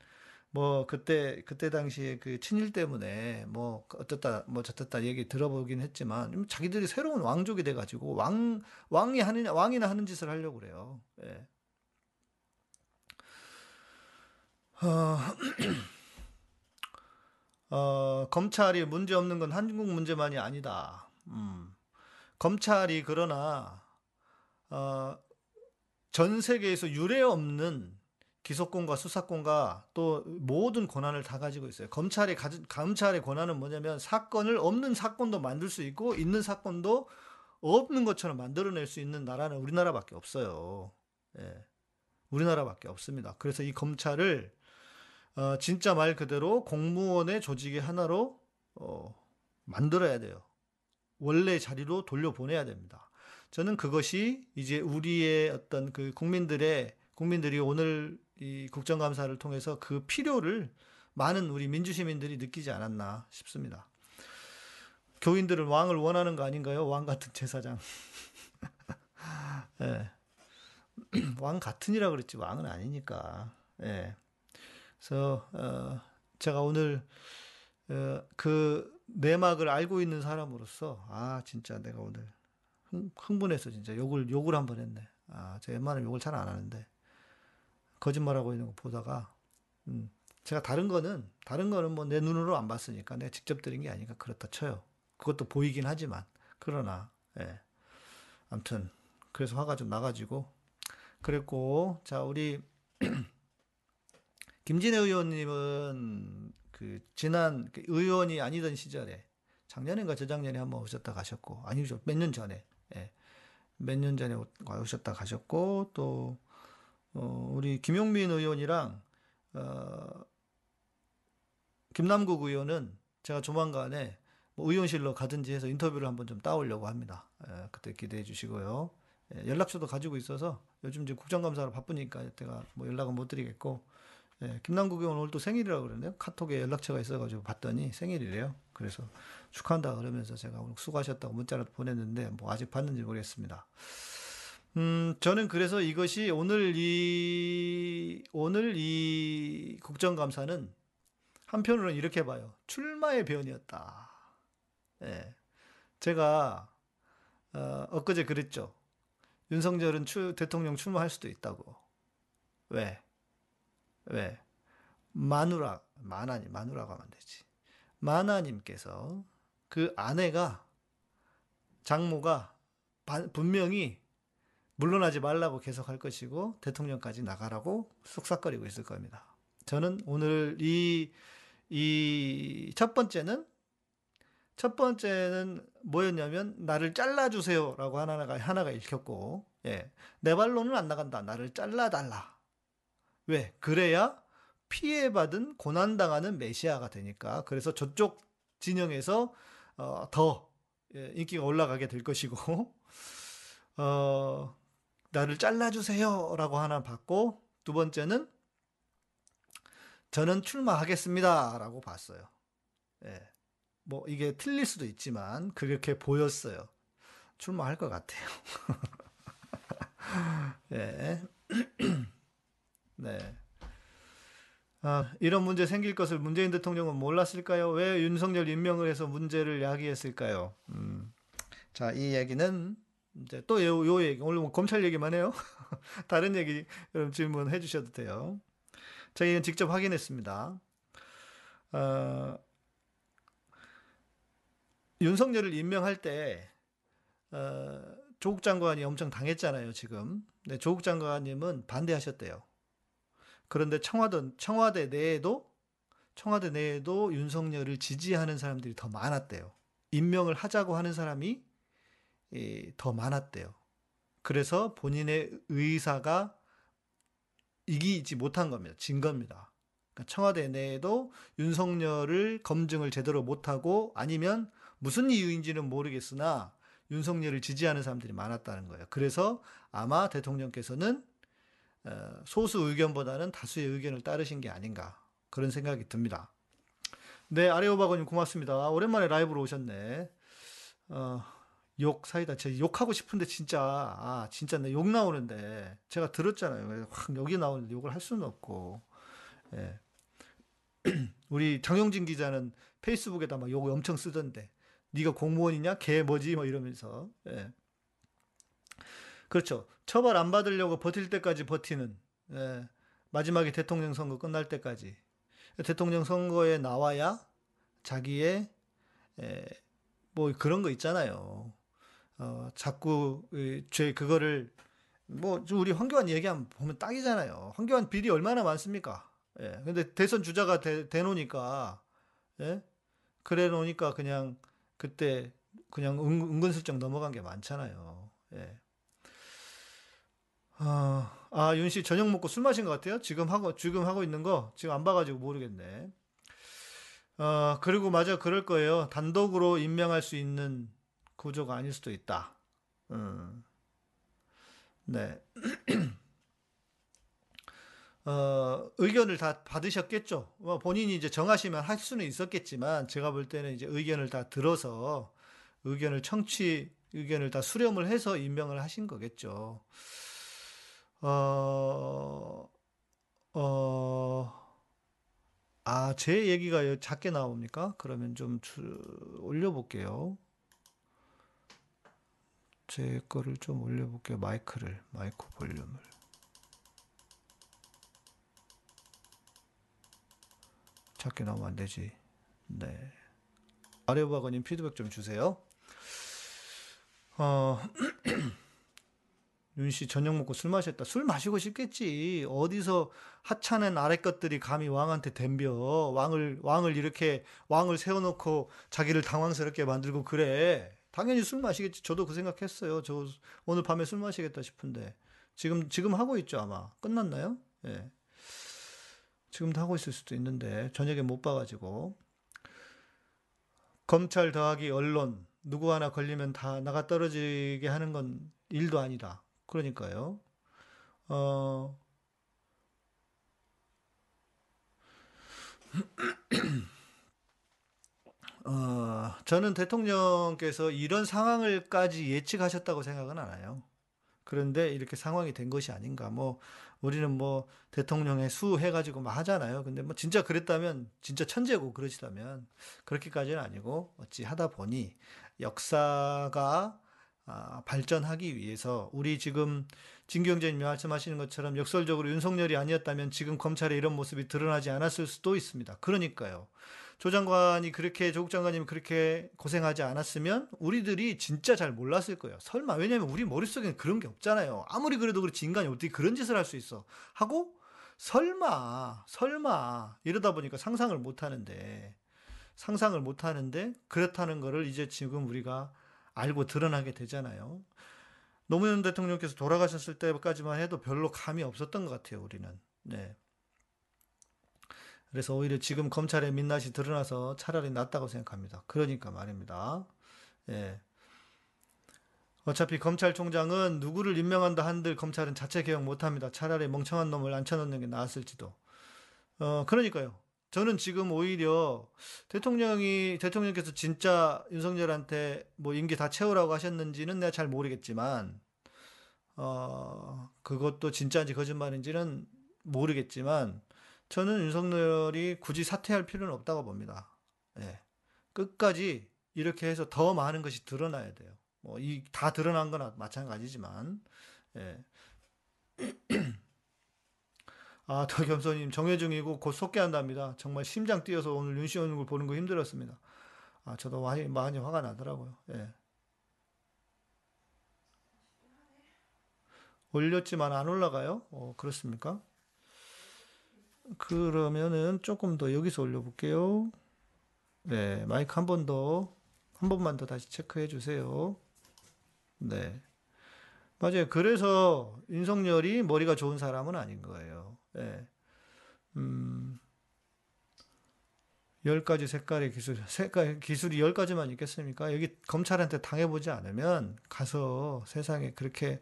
뭐 그때 그때 당시에 그 친일 때문에 뭐 어떻다 뭐 저떻다 얘기 들어보긴 했지만 자기들이 새로운 왕족이 돼 가지고 왕 왕이 하는 왕이나 하는 짓을 하려고 그래요. 예. 어, *clears throat* 어, 검찰이 문제 없는 건 한국 문제만이 아니다. 음. 검찰이 그러나 어, 전 세계에서 유례 없는 기소권과 수사권과 또 모든 권한을 다 가지고 있어요. 검찰의 가진 검찰의 권한은 뭐냐면 사건을 없는 사건도 만들 수 있고 있는 사건도 없는 것처럼 만들어낼 수 있는 나라는 우리나라밖에 없어요. 예. 우리나라밖에 없습니다. 그래서 이 검찰을 어, 진짜 말 그대로 공무원의 조직의 하나로 어, 만들어야 돼요. 원래 자리로 돌려보내야 됩니다. 저는 그것이 이제 우리의 어떤 그 국민들의 국민들이 오늘 이 국정감사를 통해서 그 필요를 많은 우리 민주시민들이 느끼지 않았나 싶습니다. 교인들은 왕을 원하는 거 아닌가요? 왕 같은 제사장. *laughs* 예. *clears throat* 왕 같은이라 그랬지 왕은 아니니까. 예. 그래서 어, 제가 오늘 어, 그 내막을 알고 있는 사람으로서 아 진짜 내가 오늘 흥, 흥분해서 진짜 욕을 욕을 한 번 했네. 아, 제가 웬만하면 욕을 잘 안 하는데 거짓말하고 있는 거 보다가 음, 제가 다른 거는 다른 거는 뭐 내 눈으로 안 봤으니까 내가 직접 들은 게 아니니까 그렇다 쳐요. 그것도 보이긴 하지만 그러나 예. 아무튼 그래서 화가 좀 나가지고 그랬고 자 우리 *clears throat* 김진애 의원님은 그 지난 그 의원이 아니던 시절에 작년인가 저작년에 한번 오셨다 가셨고 아니죠 몇 년 전에 예. 몇 년 전에 오- 오셨다 가셨고 또 어, 우리 김용민 의원이랑 어, 김남국 의원은 제가 조만간에 뭐 의원실로 가든지 해서 인터뷰를 한번 좀 따오려고 합니다. 예, 그때 기대해 주시고요. 예, 연락처도 가지고 있어서 요즘 이제 국정감사로 바쁘니까 제가 뭐 연락은 못 드리겠고 예, 김남국 의원 오늘 또 생일이라고 그러네요. 카톡에 연락처가 있어가지고 봤더니 생일이래요. 그래서 축하한다 그러면서 제가 오늘 수고하셨다고 문자라도 보냈는데 뭐 아직 봤는지 모르겠습니다. 음, 저는 그래서 이것이 오늘 이, 오늘 이 국정감사는 한편으로는 이렇게 봐요. 출마의 변이었다. 예. 제가, 어, 엊그제 그랬죠. 윤석열은 추, 대통령 출마할 수도 있다고. 왜? 왜? 마누라, 마나님, 마누라고 하면 되지. 마나님께서 그 아내가, 장모가 바- 분명히 물러나지 말라고 계속 할 것이고 대통령까지 나가라고 쑥삭거리고 있을 겁니다. 저는 오늘 이, 이 첫 번째는 첫 번째는 뭐였냐면 나를 잘라주세요라고 하나가 하나가 읽혔고 예, 내 발로는 안 나간다 나를 잘라달라 왜 그래야 피해받은 고난당하는 메시아가 되니까 그래서 저쪽 진영에서 어, 더 예, 인기가 올라가게 될 것이고 *laughs* 어, 나를 잘라주세요라고 하나 받고 두 번째는 저는 출마하겠습니다라고 봤어요. 예. 뭐 이게 틀릴 수도 있지만 그렇게 보였어요. 출마할 것 같아요. *laughs* 예. *clears throat* 네. 아, 이런 문제 생길 것을 문재인 대통령은 몰랐을까요? 왜 윤석열 임명을 해서 문제를 야기했을까요? 음. 자, 이 얘기는 이제 또 요, 요 얘기, 오늘 뭐 검찰 얘기만 해요. *laughs* 다른 얘기 여러분 질문해 주셔도 돼요. 저희는 직접 확인했습니다. 어, 윤석열을 임명할 때 어, 조국 장관이 엄청 당했잖아요, 지금. 네, 조국 장관님은 반대하셨대요. 그런데 청와대, 청와대 내에도 청와대 내에도 윤석열을 지지하는 사람들이 더 많았대요. 임명을 하자고 하는 사람이 예, 더 많았대요. 그래서 본인의 의사가 이기지 못한 겁니다. 진 겁니다. 그러니까 청와대 내에도 윤석열을 검증을 제대로 못하고 아니면 무슨 이유인지는 모르겠으나 윤석열을 지지하는 사람들이 많았다는 거예요. 그래서 아마 대통령께서는 어, 소수 의견보다는 다수의 의견을 따르신 게 아닌가 그런 생각이 듭니다. 네, 아레오바고님 고맙습니다. 오랜만에 라이브로 오셨네. 어, 욕 사이다. 제가 욕하고 싶은데 진짜 아 진짜 내 욕 나오는데 제가 들었잖아요. 확 여기 나오는데 욕을 할 수는 없고. 예. *clears throat* 우리 장영진 기자는 페이스북에다 막 욕을 엄청 쓰던데 네가 공무원이냐 개 뭐지 뭐 이러면서 예. 그렇죠 처벌 안 받으려고 버틸 때까지 버티는 예. 마지막에 대통령 선거 끝날 때까지 대통령 선거에 나와야 자기의 예, 뭐 그런 거 있잖아요 어, 자꾸 이, 죄 그거를 뭐 우리 황교안 얘기하면 보면 딱이잖아요 황교안 비리 얼마나 많습니까 예. 근데 대선 주자가 돼, 돼 놓으니까, 예? 그래 놓으니까 그냥 그때 그냥 은, 은근슬쩍 넘어간 게 많잖아요. 예. 아, 아, 윤 씨 저녁 먹고 술 마신 것 같아요? 지금 하고, 지금 하고 있는 거? 지금 안 봐가지고 모르겠네. 어, 그리고 맞아, 그럴 거예요. 단독으로 임명할 수 있는 구조가 아닐 수도 있다. 음. 네. *clears throat* 어, 의견을 다 받으셨겠죠. 뭐 본인이 이제 정하시면 할 수는 있었겠지만 제가 볼 때는 이제 의견을 다 들어서 의견을 청취 의견을 다 수렴을 해서 임명을 하신 거겠죠. 어, 어, 아, 제 얘기가 작게 나옵니까? 그러면 좀 줄- 올려볼게요. 제 거를 좀 올려볼게요. 마이크를, 마이크 볼륨을. 작게 나오면 안 되지. 네. 아레오바거님 피드백 좀 주세요. 어, *clears throat* 윤 씨 저녁 먹고 술 마셨다. 술 마시고 싶겠지. 어디서 하찮은 아래 것들이 감히 왕한테 덤벼. 왕을, 왕을 이렇게, 왕을 세워놓고 자기를 당황스럽게 만들고 그래. 당연히 술 마시겠지. 저도 그 생각했어요. 저 오늘 밤에 술 마시겠다 싶은데. 지금, 지금 하고 있죠, 아마. 끝났나요? 예. 지금도 하고 있을 수도 있는데 저녁에 못 봐가지고 검찰 더하기 언론 누구 하나 걸리면 다 나가 떨어지게 하는 건 일도 아니다. 그러니까요. 어, *clears throat* 어, 저는 대통령께서 이런 상황을까지 예측하셨다고 생각은 안 해요. 그런데 이렇게 상황이 된 것이 아닌가. 뭐, 우리는 뭐, 대통령의 수 해가지고 막 하잖아요. 근데 뭐, 진짜 그랬다면, 진짜 천재고 그러시다면, 그렇게까지는 아니고, 어찌 하다 보니, 역사가, 아, 발전하기 위해서, 우리 지금, 진경재님 말씀하시는 것처럼 역설적으로 윤석열이 아니었다면 지금 검찰의 이런 모습이 드러나지 않았을 수도 있습니다. 그러니까요. 조 장관이 그렇게 조국 장관님이 그렇게 고생하지 않았으면 우리들이 진짜 잘 몰랐을 거예요. 설마 왜냐면 우리 머릿속에는 그런 게 없잖아요. 아무리 그래도 그렇지 인간이 어떻게 그런 짓을 할 수 있어. 하고 설마, 설마 이러다 보니까 상상을 못 하는데 상상을 못 하는데 그렇다는 거를 이제 지금 우리가 알고 드러나게 되잖아요. 노무현 대통령께서 돌아가셨을 때까지만 해도 별로 감이 없었던 것 같아요, 우리는. 네. 그래서 오히려 지금 검찰의 민낯이 드러나서 차라리 낫다고 생각합니다. 그러니까 말입니다. 예. 어차피 검찰총장은 누구를 임명한다 한들 검찰은 자체 개혁 못합니다. 차라리 멍청한 놈을 앉혀놓는 게 나았을지도. 어, 그러니까요. 저는 지금 오히려 대통령이, 대통령께서 진짜 윤석열한테 뭐 임기 다 채우라고 하셨는지는 내가 잘 모르겠지만, 어, 그것도 진짜인지 거짓말인지는 모르겠지만, 저는 윤석열이 굳이 사퇴할 필요는 없다고 봅니다. 예. 끝까지 이렇게 해서 더 많은 것이 드러나야 돼요. 뭐, 이, 다 드러난 거나 마찬가지지만, 예. *clears throat* 아, 덕겸소님, 정해중이고 곧 속개한답니다. 정말 심장 뛰어서 오늘 윤씨 걸 보는 거 힘들었습니다. 아, 저도 많이, 많이 화가 나더라고요. 예. 올렸지만 안 올라가요? 어, 그렇습니까? 그러면은 조금 더 여기서 올려볼게요. 네, 마이크 한 번 더, 한 번만 더 다시 체크해 주세요. 네. 맞아요. 그래서 윤석열이 머리가 좋은 사람은 아닌 거예요. 예. 음, 열 가지 색깔의 기술, 색깔, 기술이 열 가지만 있겠습니까? 여기 검찰한테 당해보지 않으면 가서 세상에 그렇게,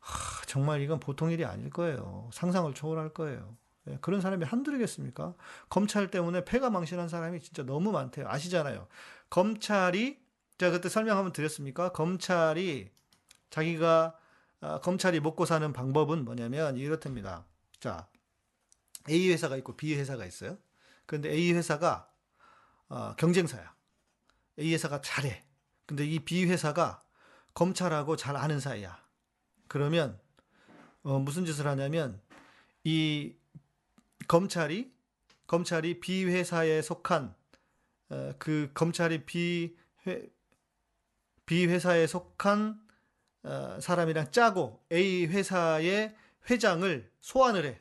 하, 정말 이건 보통 일이 아닐 거예요. 상상을 초월할 거예요. 예, 그런 사람이 한둘이겠습니까? 검찰 때문에 패가 망신한 사람이 진짜 너무 많대요. 아시잖아요. 검찰이, 제가 그때 설명 한번 드렸습니까? 검찰이 자기가 아, 검찰이 먹고 사는 방법은 뭐냐면 이렇답니다. 자, A 회사가 있고 B 회사가 있어요. 근데 A 회사가 어, 경쟁사야. A 회사가 잘해. 근데 이 B 회사가 검찰하고 잘 아는 사이야. 그러면 어, 무슨 짓을 하냐면 이 검찰이 검찰이 B 회사에 속한 어, 그 검찰이 B 회 B 회사에 속한 어, 사람이랑 짜고 A 회사의 회장을 소환을 해.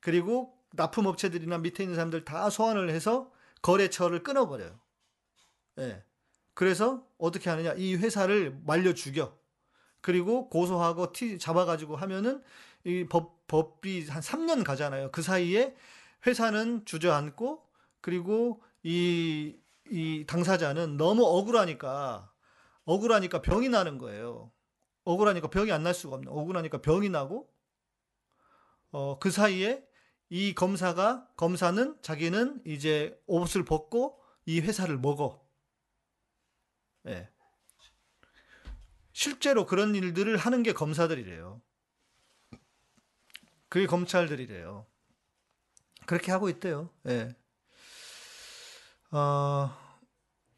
그리고 납품업체들이나 밑에 있는 사람들 다 소환을 해서 거래처를 끊어버려요. 예. 그래서 어떻게 하느냐. 이 회사를 말려 죽여. 그리고 고소하고 티 잡아가지고 하면은 이 법, 법이 한 3년 가잖아요. 그 사이에 회사는 주저앉고 그리고 이, 이 당사자는 너무 억울하니까 억울하니까 병이 나는 거예요. 억울하니까 병이 안 날 수가 없네. 억울하니까 병이 나고, 어, 그 사이에 이 검사가, 검사는 자기는 이제 옷을 벗고 이 회사를 먹어. 예. 실제로 그런 일들을 하는 게 검사들이래요. 그게 검찰들이래요. 그렇게 하고 있대요. 예. 어,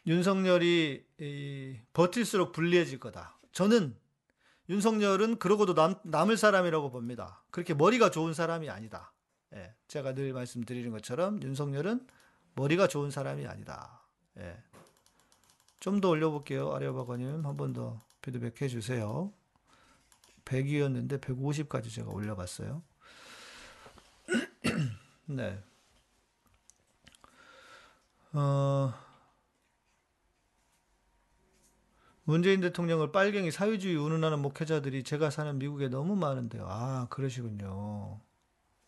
윤석열이 이, 버틸수록 불리해질 거다. 저는 윤석열은 그러고도 남, 남을 사람이라고 봅니다. 그렇게 머리가 좋은 사람이 아니다. 예, 제가 늘 말씀드리는 것처럼 윤석열은 머리가 좋은 사람이 아니다. 예. 좀 더 올려볼게요. 아리아바가님 한 번 더 피드백 해주세요. 100이었는데 150까지 제가 올려봤어요. *clears throat* 네. 어, 문재인 대통령을 빨갱이 사회주의 운운하는 목회자들이 제가 사는 미국에 너무 많은데요. 아, 그러시군요.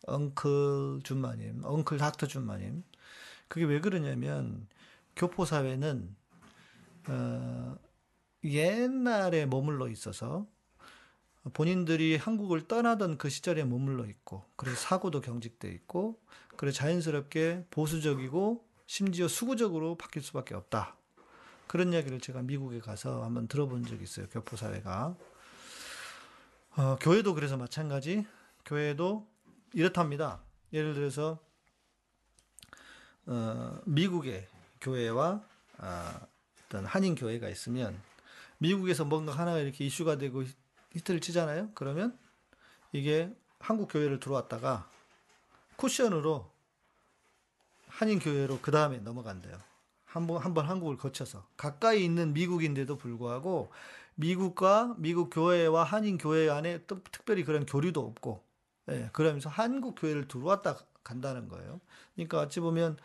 엉클 준마님, 엉클 닥터 준마님. 그게 왜 그러냐면, 교포 사회는, 어, 옛날에 머물러 있어서, 본인들이 한국을 떠나던 그 시절에 머물러 있고, 그래서 사고도 경직돼 있고, 그래서 자연스럽게 보수적이고, 심지어 수구적으로 바뀔 수밖에 없다. 그런 이야기를 제가 미국에 가서 한번 들어본 적이 있어요. 교포 사회가. 어, 교회도 그래서 마찬가지. 교회도 이렇답니다. 예를 들어서, 어, 미국의 교회와 아, 어떤 한인 교회가 있으면 미국에서 뭔가 하나가 이렇게 이슈가 되고 히트를 치잖아요. 그러면 이게 한국 교회를 들어왔다가 쿠션으로 한인 교회로 그 다음에 넘어간대요. 한번 한번 한국을 거쳐서 가까이 있는 미국인데도 불구하고 미국과 미국 교회와 한인 교회 안에 또 특별히 그런 교류도 없고 예, 그러면서 한국 교회를 들어왔다 간다는 거예요. 그러니까 어찌 보면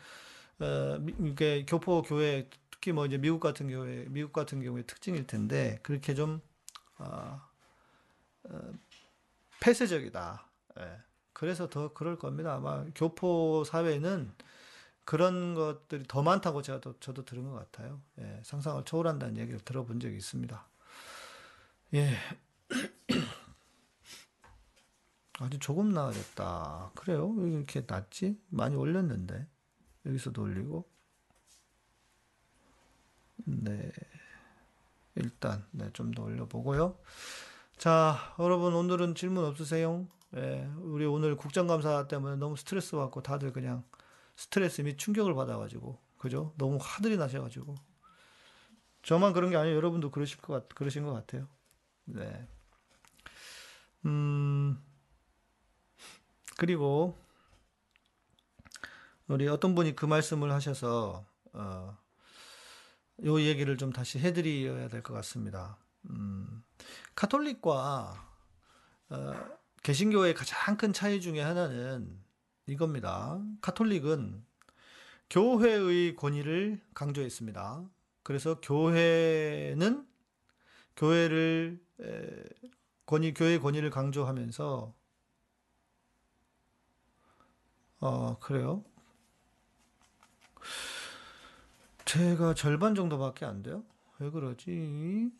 어, 미- 이게 교포 교회 특히 뭐 이제 미국 같은 교회, 미국 같은 경우에 특징일 텐데 그렇게 좀 아, 어, 폐쇄적이다. 예. 그래서 더 그럴 겁니다. 아마 교포 사회는 그런 것들이 더 많다고 제가 또, 저도 들은 것 같아요. 예, 상상을 초월한다는 얘기를 들어본 적이 있습니다. 예. 아주 조금 나아졌다. 그래요? 왜 이렇게 낮지? 많이 올렸는데. 여기서도 올리고. 네. 일단, 네, 좀 더 올려보고요. 자, 여러분, 오늘은 질문 없으세요? 예, 우리 오늘 국정감사 때문에 너무 스트레스 받고 다들 그냥 스트레스 및 충격을 받아가지고, 그죠? 너무 화들이 나셔가지고. 저만 그런 게 아니에요. 여러분도 그러실 것 같, 그러신 것 같아요. 네. 음, 그리고, 우리 어떤 분이 그 말씀을 하셔서, 어, 요 얘기를 좀 다시 해드려야 될 것 같습니다. 음, 카톨릭과, 어, 개신교의 가장 큰 차이 중에 하나는 이겁니다. 카톨릭은 교회의 권위를 강조했습니다. 그래서 교회는 교회를 에, 권위 교회 권위를 강조하면서 어 그래요? 제가 절반 정도밖에 안 돼요? 왜 그러지?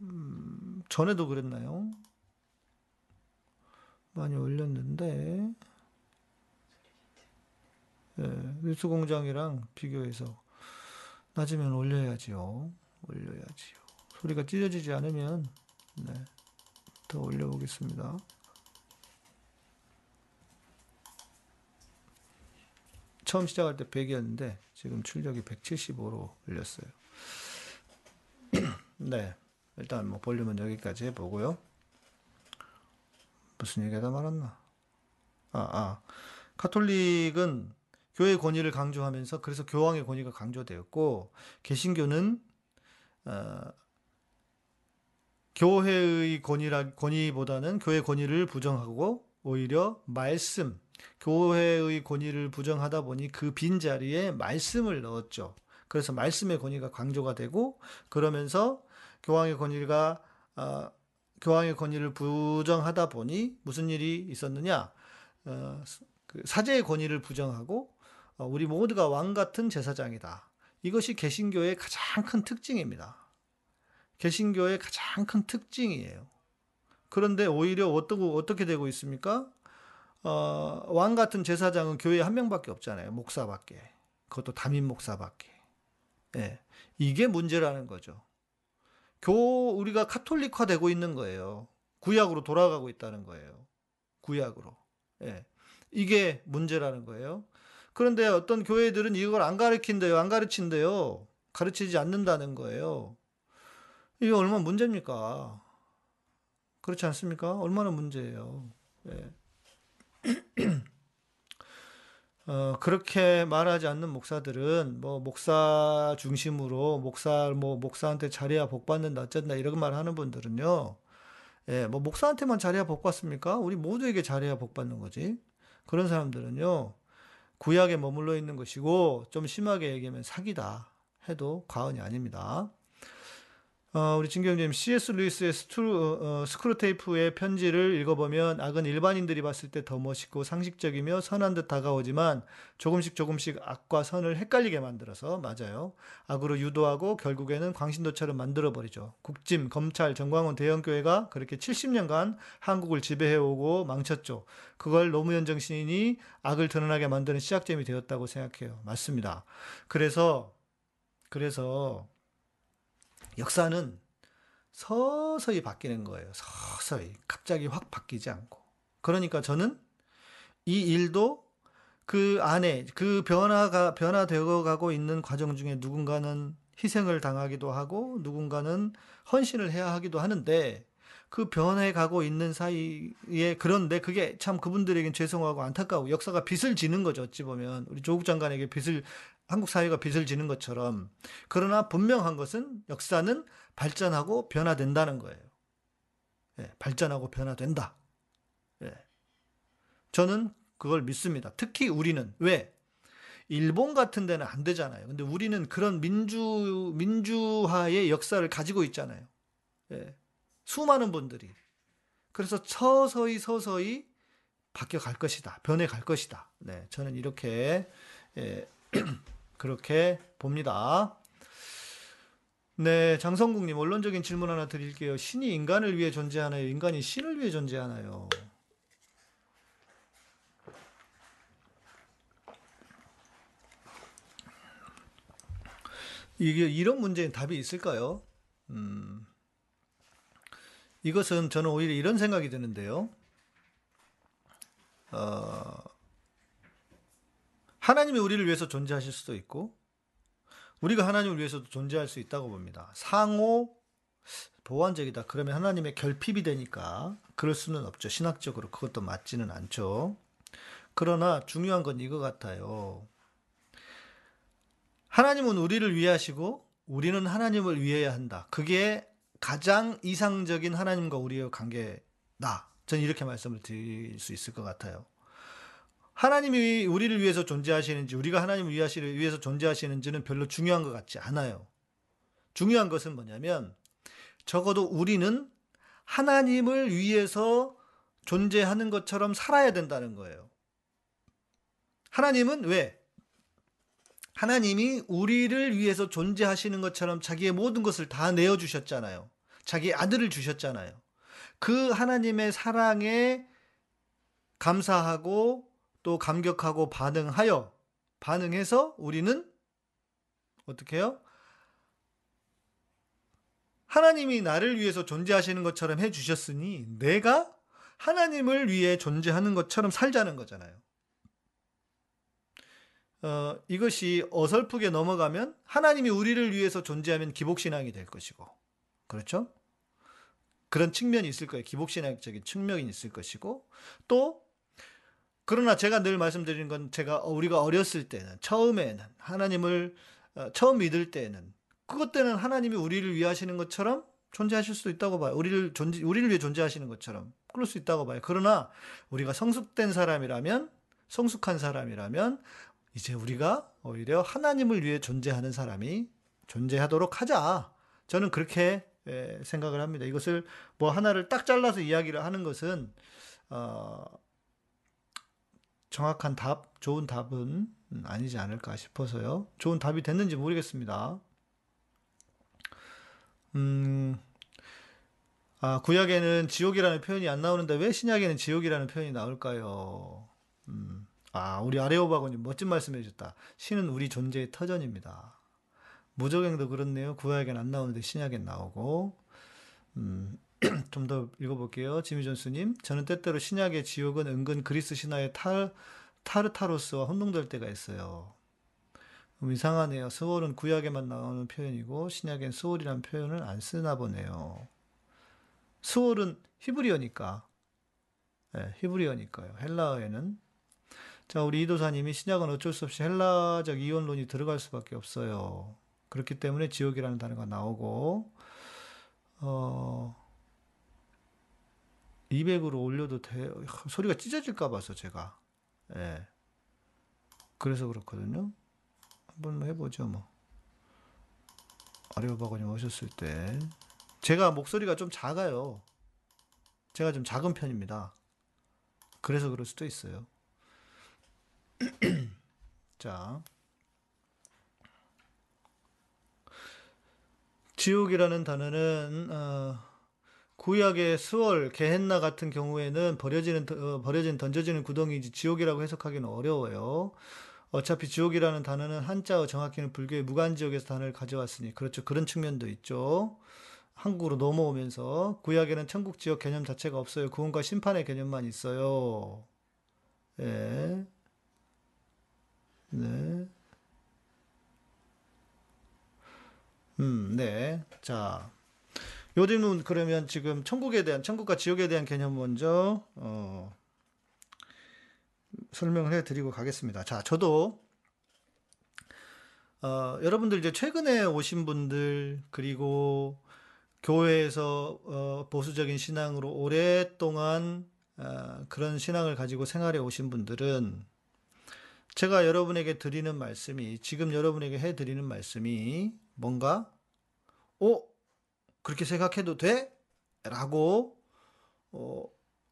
음, 전에도 그랬나요? 많이 올렸는데 예, 뉴스공장이랑 비교해서 낮으면 올려야지요. 올려야지요. 소리가 찢어지지 않으면 네, 더 올려보겠습니다. 처음 시작할 때 100이었는데 지금 출력이 175로 올렸어요. *clears throat* 네, 일단 뭐 볼륨은 여기까지 해보고요. 무슨 얘기하다 말았나? 아, 아. 카톨릭은 교회 권위를 강조하면서 그래서 교황의 권위가 강조되었고 개신교는 어, 교회의 권위라 권위보다는 교회 권위를 부정하고 오히려 말씀 교회의 권위를 부정하다 보니 그 빈 자리에 말씀을 넣었죠. 그래서 말씀의 권위가 강조가 되고 그러면서 교황의 권위가 어, 교황의 권위를 부정하다 보니 무슨 일이 있었느냐? 어, 그 사제의 권위를 부정하고 어, 우리 모두가 왕 같은 제사장이다. 이것이 개신교의 가장 큰 특징입니다. 개신교의 가장 큰 특징이에요. 그런데 오히려 어떠고, 어떻게 되고 있습니까? 어, 왕 같은 제사장은 교회에 한 명밖에 없잖아요. 목사밖에. 그것도 담임 목사밖에. 예. 이게 문제라는 거죠. 교, 우리가 카톨릭화 되고 있는 거예요. 구약으로 돌아가고 있다는 거예요. 구약으로. 예. 이게 문제라는 거예요. 그런데 어떤 교회들은 이걸 안 가르친대요. 안 가르친대요. 가르치지 않는다는 거예요. 이게 얼마나 문제입니까? 그렇지 않습니까? 얼마나 문제예요. 예. *clears throat* 어, 그렇게 말하지 않는 목사들은 뭐 목사 중심으로 목사 뭐 목사한테 자리야 복 받는다 어쩐다 이런 말 하는 분들은요. 예, 뭐 목사한테만 자리야 복 받습니까? 우리 모두에게 자리야 복 받는 거지. 그런 사람들은요. 구약에 머물러 있는 것이고 좀 심하게 얘기하면 사기다 해도 과언이 아닙니다. 어, 우리 진경님 C.S. 루이스의 스트루, 어, 스크루테이프의 편지를 읽어보면 악은 일반인들이 봤을 때 더 멋있고 상식적이며 선한 듯 다가오지만 조금씩 조금씩 악과 선을 헷갈리게 만들어서 맞아요. 악으로 유도하고 결국에는 광신도처럼 만들어버리죠. 국짐, 검찰, 전광훈 대형교회가 그렇게 70년간 한국을 지배해오고 망쳤죠. 그걸 노무현 정신이 악을 드러나게 만드는 시작점이 되었다고 생각해요. 맞습니다. 그래서 그래서 역사는 서서히 바뀌는 거예요. 서서히. 갑자기 확 바뀌지 않고. 그러니까 저는 이 일도 그 안에 그 변화가 변화되어 가고 있는 과정 중에 누군가는 희생을 당하기도 하고 누군가는 헌신을 해야 하기도 하는데 그 변해 가고 있는 사이에 그런데 그게 참 그분들에겐 죄송하고 안타까워 역사가 빚을 지는 거죠 어찌 보면 우리 조국 장관에게 빚을 한국 사회가 빚을 지는 것처럼 그러나 분명한 것은 역사는 발전하고 변화된다는 거예요. 예, 발전하고 변화된다. 예. 저는 그걸 믿습니다. 특히 우리는 왜? 일본 같은 데는 안 되잖아요. 근데 우리는 그런 민주 민주화의 역사를 가지고 있잖아요. 예. 수많은 분들이 그래서 서서히 서서히 바뀌어 갈 것이다. 변해 갈 것이다. 네, 저는 이렇게 예, *clears throat* 그렇게 봅니다. 네, 장성국님 원론적인 질문 하나 드릴게요. 신이 인간을 위해 존재하나요? 인간이 신을 위해 존재하나요? 이게 이런 문제엔 답이 있을까요? 음, 이것은 저는 오히려 이런 생각이 드는데요. 어, 하나님이 우리를 위해서 존재하실 수도 있고, 우리가 하나님을 위해서도 존재할 수 있다고 봅니다. 상호 보완적이다. 그러면 하나님의 결핍이 되니까 그럴 수는 없죠. 신학적으로 그것도 맞지는 않죠. 그러나 중요한 건 이거 같아요. 하나님은 우리를 위하시고 우리는 하나님을 위해야 한다. 그게 가장 이상적인 하나님과 우리의 관계다. 저는 이렇게 말씀을 드릴 수 있을 것 같아요. 하나님이 우리를 위해서 존재하시는지 우리가 하나님을 위해서 존재하시는지는 별로 중요한 것 같지 않아요. 중요한 것은 뭐냐면 적어도 우리는 하나님을 위해서 존재하는 것처럼 살아야 된다는 거예요. 하나님은 왜? 하나님이 우리를 위해서 존재하시는 것처럼 자기의 모든 것을 다 내어주셨잖아요. 자기 아들을 주셨잖아요. 그 하나님의 사랑에 감사하고 또 감격하고 반응하여 반응해서 우리는 어떻게 해요? 하나님이 나를 위해서 존재하시는 것처럼 해 주셨으니 내가 하나님을 위해 존재하는 것처럼 살자는 거잖아요. 어, 이것이 어설프게 넘어가면 하나님이 우리를 위해서 존재하면 기복신앙이 될 것이고, 그렇죠? 그런 측면이 있을 거예요. 기복신학적인 측면이 있을 것이고, 또, 그러나 제가 늘 말씀드리는 건 제가 우리가 어렸을 때는, 처음에는, 하나님을 어, 처음 믿을 때는, 그것 때는 하나님이 우리를 위하시는 것처럼 존재하실 수도 있다고 봐요. 우리를 존재, 우리를 위해 존재하시는 것처럼. 그럴 수 있다고 봐요. 그러나 우리가 성숙된 사람이라면, 성숙한 사람이라면, 이제 우리가 오히려 하나님을 위해 존재하는 사람이 존재하도록 하자. 저는 그렇게 에, 생각을 합니다. 이것을 뭐 하나를 딱 잘라서 이야기를 하는 것은 어, 정확한 답, 좋은 답은 아니지 않을까 싶어서요. 좋은 답이 됐는지 모르겠습니다. 음, 아, 구약에는 지옥이라는 표현이 안 나오는데 왜 신약에는 지옥이라는 표현이 나올까요? 음, 아, 우리 아레오바고님 멋진 말씀 해주셨다. 신은 우리 존재의 터전입니다. 무적행도 그렇네요. 구약엔 안 나오는데 신약엔 나오고. 음, *clears throat* 좀 더 읽어볼게요. 지미 존스님. 저는 때때로 신약의 지옥은 은근 그리스 신화의 탈, 타르타로스와 혼동될 때가 있어요. 음, 이상하네요. 스월은 구약에만 나오는 표현이고 신약엔 스월이라는 표현을 안 쓰나 보네요. 스월은 히브리어니까. 네, 히브리어니까요. 헬라어에는. 자, 우리 이도사님이 신약은 어쩔 수 없이 헬라적 이원론이 들어갈 수밖에 없어요. 그렇기 때문에 지옥이라는 단어가 나오고, 어, 200으로 올려도 돼. 소리가 찢어질까 봐서 제가. 예. 그래서 그렇거든요. 한번 해보죠, 뭐. 아레오바고님 오셨을 때. 제가 목소리가 좀 작아요. 제가 좀 작은 편입니다. 그래서 그럴 수도 있어요. *clears throat* 자. 지옥이라는 단어는 어, 구약의 수월, 게헨나 같은 경우에는 버려지는 어, 버려진 던져지는 구덩이지 지옥이라고 해석하기는 어려워요. 어차피 지옥이라는 단어는 한자어 정확히는 불교의 무간지옥에서 단어를 가져왔으니 그렇죠. 그런 측면도 있죠. 한국으로 넘어오면서 구약에는 천국 지옥 개념 자체가 없어요. 구원과 심판의 개념만 있어요. 예. 네. 음, 네. 자, 요 질문 그러면 지금 천국에 대한 천국과 지옥에 대한 개념 먼저 어, 설명을 해드리고 가겠습니다. 자, 저도 어, 여러분들 이제 최근에 오신 분들 그리고 교회에서 어, 보수적인 신앙으로 오랫동안 어, 그런 신앙을 가지고 생활해 오신 분들은 제가 여러분에게 드리는 말씀이 지금 여러분에게 해 드리는 말씀이 뭔가 어 그렇게 생각해도 돼? 라고 어,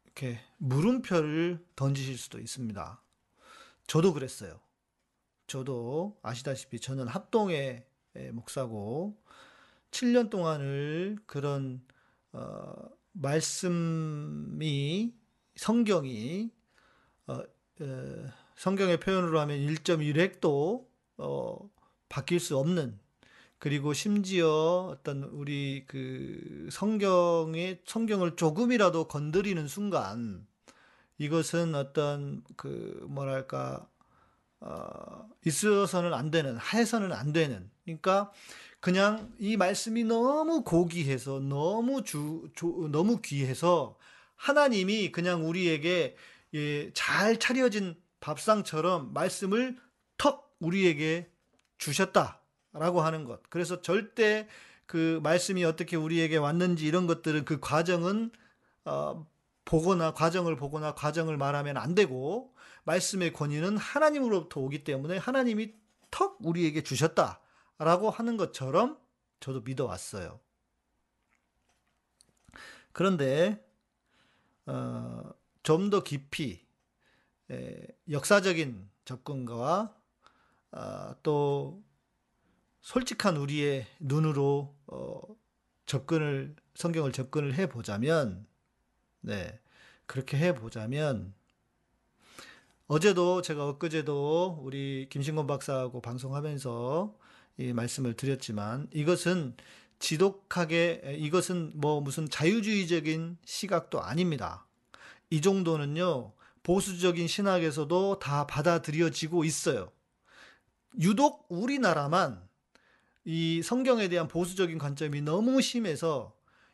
이렇게 물음표를 던지실 수도 있습니다. 저도 그랬어요. 저도 아시다시피 저는 합동의 에, 목사고 7년 동안을 그런 어, 말씀이 성경이 어, 에, 성경의 표현으로 하면 1.1획도 어, 바뀔 수 없는 그리고 심지어 어떤 우리 그 성경의 성경을 조금이라도 건드리는 순간 이것은 어떤 그 뭐랄까 어, 있어서는 안 되는 해서는 안 되는. 그러니까 그냥 이 말씀이 너무 고귀해서 너무 주 조- 너무 귀해서 하나님이 그냥 우리에게 예, 잘 차려진 밥상처럼 말씀을 턱 우리에게 주셨다 라고 하는 것. 그래서 절대 그 말씀이 어떻게 우리에게 왔는지 이런 것들은 그 과정은 어, 보거나 과정을 보거나 과정을 말하면 안 되고 말씀의 권위는 하나님으로부터 오기 때문에 하나님이 턱 우리에게 주셨다라고 하는 것처럼 저도 믿어 왔어요. 그런데 어, 좀 더 깊이 에, 역사적인 접근과 아, 또 솔직한 우리의 눈으로 어, 접근을 성경을 접근을 해 보자면 네 그렇게 해 보자면 어제도 제가 엊그제도 우리 김신곤 박사하고 방송하면서 이 말씀을 드렸지만 이것은 지독하게 에, 이것은 뭐 무슨 자유주의적인 시각도 아닙니다. 이 정도는요 보수적인 신학에서도 다 받아들여지고 있어요. 유독 우리나라만 이 성경에 대한 보수적인 관점이 너무 심해서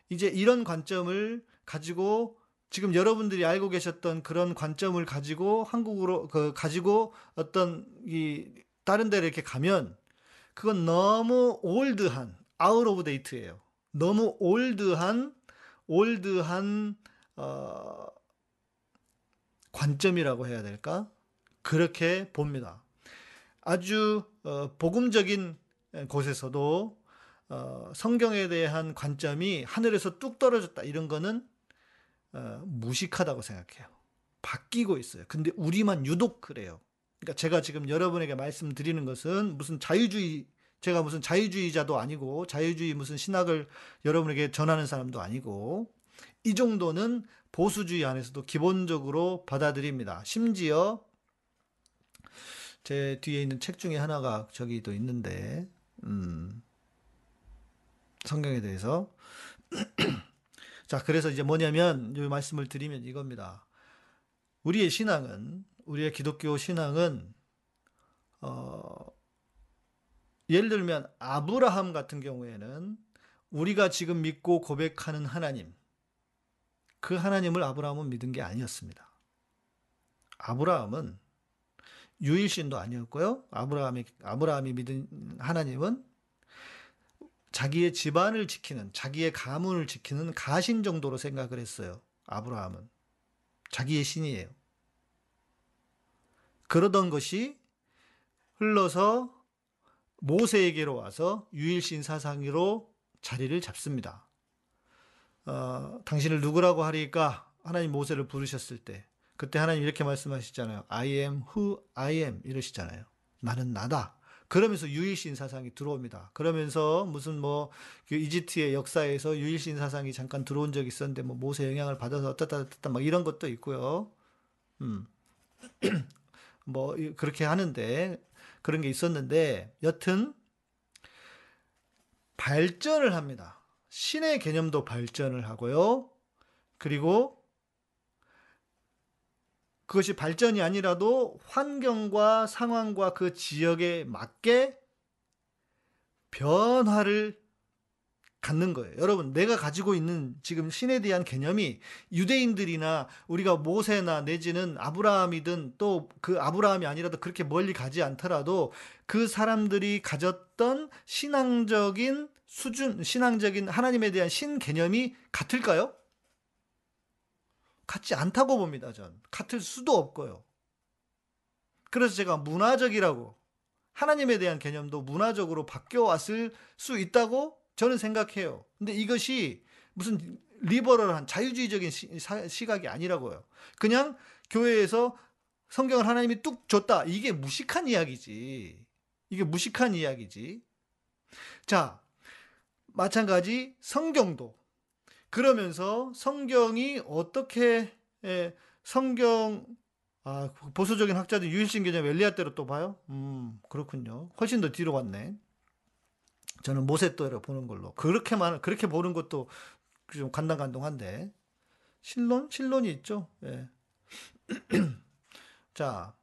이제 이런 관점을 가지고 지금 여러분들이 알고 계셨던 그런 관점을 가지고 한국으로 그 가지고 어떤 이 다른 데를 이렇게 가면 그건 너무 old한 out of date예요. 너무 old한 old한 어 관점이라고 해야 될까? 그렇게 봅니다. 아주 어, 복음적인 곳에서도 어, 성경에 대한 관점이 하늘에서 뚝 떨어졌다 이런 거는 어, 무식하다고 생각해요. 바뀌고 있어요. 근데 우리만 유독 그래요. 그러니까 제가 지금 여러분에게 말씀드리는 것은 무슨 자유주의 제가 무슨 자유주의자도 아니고 자유주의 무슨 신학을 여러분에게 전하는 사람도 아니고 이 정도는 보수주의 안에서도 기본적으로 받아들입니다. 심지어 제 뒤에 있는 책 중에 하나가 저기도 있는데, 음, 성경에 대해서. *clears throat* 자, 그래서 이제 뭐냐면, 이 말씀을 드리면 이겁니다. 우리의 신앙은, 우리의 기독교 신앙은, 어, 예를 들면, 아브라함 같은 경우에는 우리가 지금 믿고 고백하는 하나님, 그 하나님을 아브라함은 믿은 게 아니었습니다. 아브라함은 유일신도 아니었고요. 아브라함이 아브라함이 믿은 하나님은 자기의 집안을 지키는 자기의 가문을 지키는 가신 정도로 생각을 했어요. 아브라함은 자기의 신이에요. 그러던 것이 흘러서 모세에게로 와서 유일신 사상으로 자리를 잡습니다. 어, 당신을 누구라고 하리까 하나님 모세를 부르셨을 때 그때 하나님 이렇게 말씀하시잖아요. I am who I am 이러시잖아요. 나는 나다. 그러면서 유일신 사상이 들어옵니다. 그러면서 무슨 뭐그 이집트의 역사에서 유일신 사상이 잠깐 들어온 적이 있었는데 뭐 모세 영향을 받아서 어떻다 어떻다 막 이런 것도 있고요. 음. *clears throat* 뭐 그렇게 하는데 그런 게 있었는데 여튼 발전을 합니다. 신의 개념도 발전을 하고요. 그리고 그것이 발전이 아니라도 환경과 상황과 그 지역에 맞게 변화를 갖는 거예요. 여러분, 내가 가지고 있는 지금 신에 대한 개념이 유대인들이나 우리가 모세나 내지는 아브라함이든 또 그 아브라함이 아니라도 그렇게 멀리 가지 않더라도 그 사람들이 가졌던 신앙적인 수준, 신앙적인 하나님에 대한 신 개념이 같을까요? 같지 않다고 봅니다, 전. 같을 수도 없고요. 그래서 제가 문화적이라고 하나님에 대한 개념도 문화적으로 바뀌어 왔을 수 있다고 저는 생각해요. 근데 이것이 무슨 리버럴한 자유주의적인 시, 사- 시각이 아니라고요. 그냥 교회에서 성경을 하나님이 뚝 줬다. 이게 무식한 이야기지. 이게 무식한 이야기지. 자, 마찬가지 성경도 그러면서 성경이 어떻게 예, 성경 아, 보수적인 학자들 유일신 개념 엘리야 때로 또 봐요? 음, 그렇군요. 훨씬 더 뒤로 갔네. 저는 모세 때로 보는 걸로. 그렇게만 그렇게 보는 것도 좀 간당간동한데. 신론? 신론이 있죠. 예. *clears throat* 자,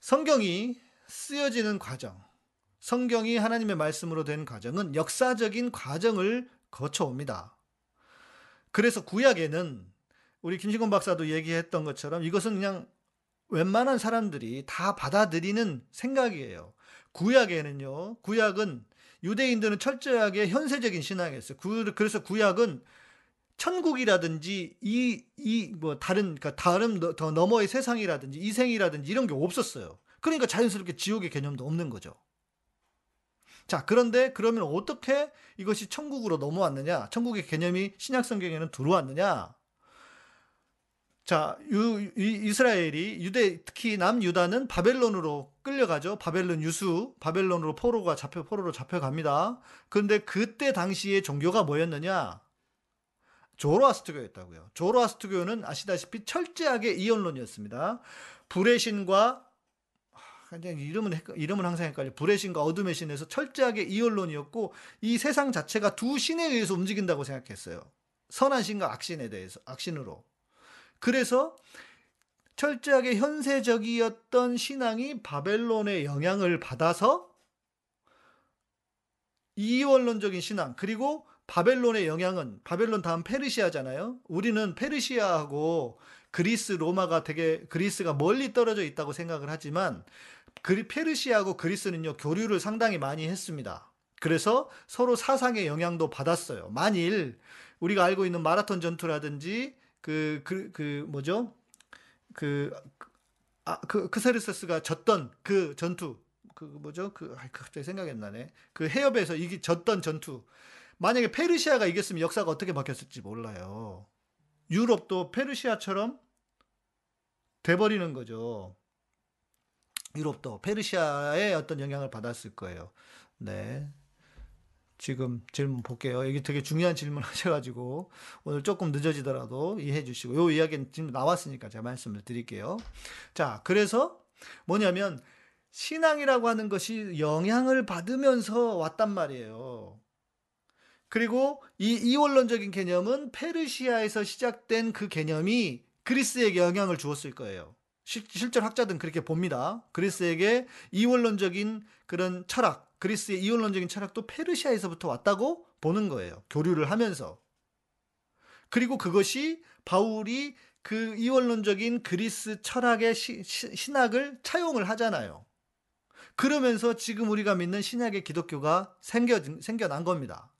성경이 쓰여지는 과정. 성경이 하나님의 말씀으로 된 과정은 역사적인 과정을 거쳐옵니다. 그래서 구약에는 우리 김신곤 박사도 얘기했던 것처럼 이것은 그냥 웬만한 사람들이 다 받아들이는 생각이에요. 구약에는요, 구약은 유대인들은 철저하게 현세적인 신앙이었어요. 구- 그래서 구약은 천국이라든지 이 이 뭐 다른 그러니까 다른 더- 더 너머의 세상이라든지 이생이라든지 이런 게 없었어요. 그러니까 자연스럽게 지옥의 개념도 없는 거죠. 자, 그런데 그러면 어떻게 이것이 천국으로 넘어왔느냐? 천국의 개념이 신약 성경에는 들어왔느냐? 자, 유, 이- 이스라엘이 유대 특히 남유다는 바벨론으로 끌려가죠. 바벨론 유수, 바벨론으로 포로가 잡혀 포로로 잡혀갑니다. 그런데 그때 당시의 종교가 뭐였느냐? 조로아스트교였다고요. 조로아스트교는 아시다시피 철저하게 이원론이었습니다. 불의 신과 아, 그냥 이름은 이름은 항상 헷갈려. 불의 신과 어둠의 신에서 철저하게 이원론이었고 이 세상 자체가 두 신에 의해서 움직인다고 생각했어요. 선한 신과 악신에 대해서 악신으로. 그래서 철저하게 현세적이었던 신앙이 바벨론의 영향을 받아서 이원론적인 신앙 그리고 바벨론의 영향은 바벨론 다음 페르시아잖아요. 우리는 페르시아하고 그리스 로마가 되게 그리스가 멀리 떨어져 있다고 생각을 하지만 그리 페르시아하고 그리스는요 교류를 상당히 많이 했습니다. 그래서 서로 사상의 영향도 받았어요. 만일 우리가 알고 있는 마라톤 전투라든지 그 그 그 뭐죠? 그 아, 그 크세르세스가 졌던 그 전투 그 뭐죠? 그 아이, 갑자기 생각이 안 나네. 그 해협에서 이기 졌던 전투. 만약에 페르시아가 이겼으면 역사가 어떻게 바뀌었을지 몰라요. 유럽도 페르시아처럼 돼버리는 거죠. 유럽도 페르시아의 어떤 영향을 받았을 거예요. 네. 지금 질문 볼게요. 여기 되게 중요한 질문 *laughs* 하셔가지고 오늘 조금 늦어지더라도 이해해 주시고 요 이야기는 지금 나왔으니까 제가 말씀을 드릴게요. 자, 그래서 뭐냐면 신앙이라고 하는 것이 영향을 받으면서 왔단 말이에요. 그리고 이 이원론적인 개념은 페르시아에서 시작된 그 개념이 그리스에게 영향을 주었을 거예요. 실, 실제 학자들은 그렇게 봅니다. 그리스에게 이원론적인 그런 철학, 그리스의 이원론적인 철학도 페르시아에서부터 왔다고 보는 거예요. 교류를 하면서. 그리고 그것이 바울이 그 이원론적인 그리스 철학의 시- 시- 신학을 차용을 하잖아요. 그러면서 지금 우리가 믿는 신약의 기독교가 생겨, 생겨난 겁니다.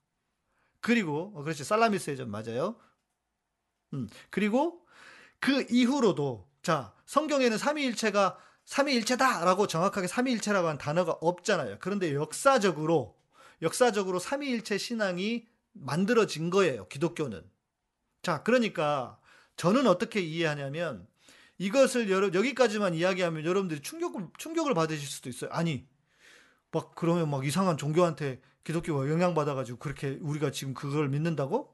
그리고, 어, 그렇지, 살라미스의 점 맞아요. 음, 그리고 그 이후로도, 자, 성경에는 삼위일체가 삼위일체다라고 정확하게 삼위일체라고 하는 단어가 없잖아요. 그런데 역사적으로, 역사적으로 삼위일체 신앙이 만들어진 거예요, 기독교는. 자, 그러니까 저는 어떻게 이해하냐면 이것을 여러, 여기까지만 이야기하면 여러분들이 충격을, 충격을 받으실 수도 있어요. 아니, 막 그러면 막 이상한 종교한테 기독교가 영향받아가지고 그렇게 우리가 지금 그걸 믿는다고?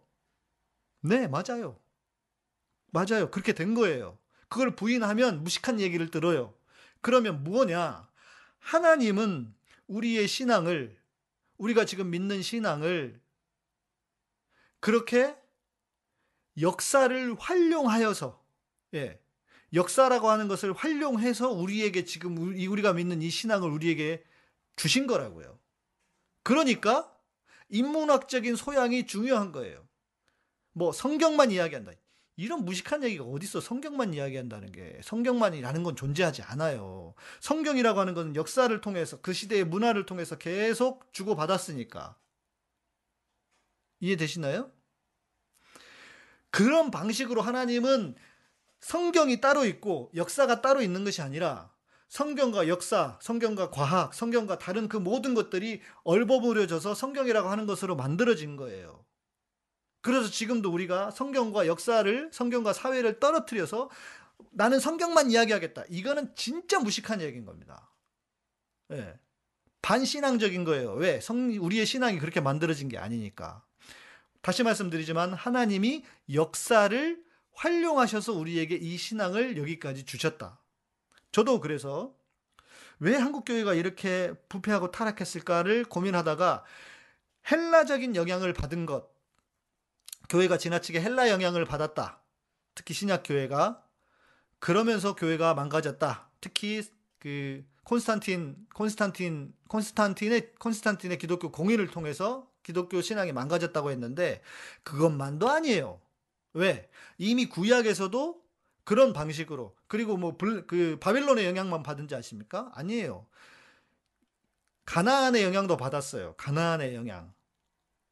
네, 맞아요. 맞아요. 그렇게 된 거예요. 그걸 부인하면 무식한 얘기를 들어요. 그러면 뭐냐? 하나님은 우리의 신앙을, 우리가 지금 믿는 신앙을 그렇게 역사를 활용하여서, 예, 역사라고 하는 것을 활용해서 우리에게 지금 우리- 우리가 믿는 이 신앙을 우리에게 주신 거라고요. 그러니까 인문학적인 소양이 중요한 거예요. 뭐 성경만 이야기한다. 이런 무식한 얘기가 어딨어? 성경만 이야기한다는 게 성경만이라는 건 존재하지 않아요. 성경이라고 하는 것은 역사를 통해서 그 시대의 문화를 통해서 계속 주고받았으니까 이해되시나요? 그런 방식으로 하나님은 성경이 따로 있고 역사가 따로 있는 것이 아니라 성경과 역사, 성경과 과학, 성경과 다른 그 모든 것들이 얼버무려져서 성경이라고 하는 것으로 만들어진 거예요. 그래서 지금도 우리가 성경과 역사를, 성경과 사회를 떨어뜨려서 나는 성경만 이야기하겠다. 이거는 진짜 무식한 얘기인 겁니다. 예. 반신앙적인 거예요. 왜? 성, 우리의 신앙이 그렇게 만들어진 게 아니니까. 다시 말씀드리지만 하나님이 역사를 활용하셔서 우리에게 이 신앙을 여기까지 주셨다. 저도 그래서 왜 한국 교회가 이렇게 부패하고 타락했을까를 고민하다가 헬라적인 영향을 받은 것, 교회가 지나치게 헬라 영향을 받았다. 특히 신약 교회가 그러면서 교회가 망가졌다. 특히 그 콘스탄틴 콘스탄틴 콘스탄틴의 콘스탄틴의 기독교 공의를 통해서 기독교 신앙이 망가졌다고 했는데 그것만도 아니에요. 왜? 이미 구약에서도 그런 방식으로 그리고 뭐 그 바빌론의 영향만 받은지 아십니까? 아니에요. 가나안의 영향도 받았어요. 가나안의 영향.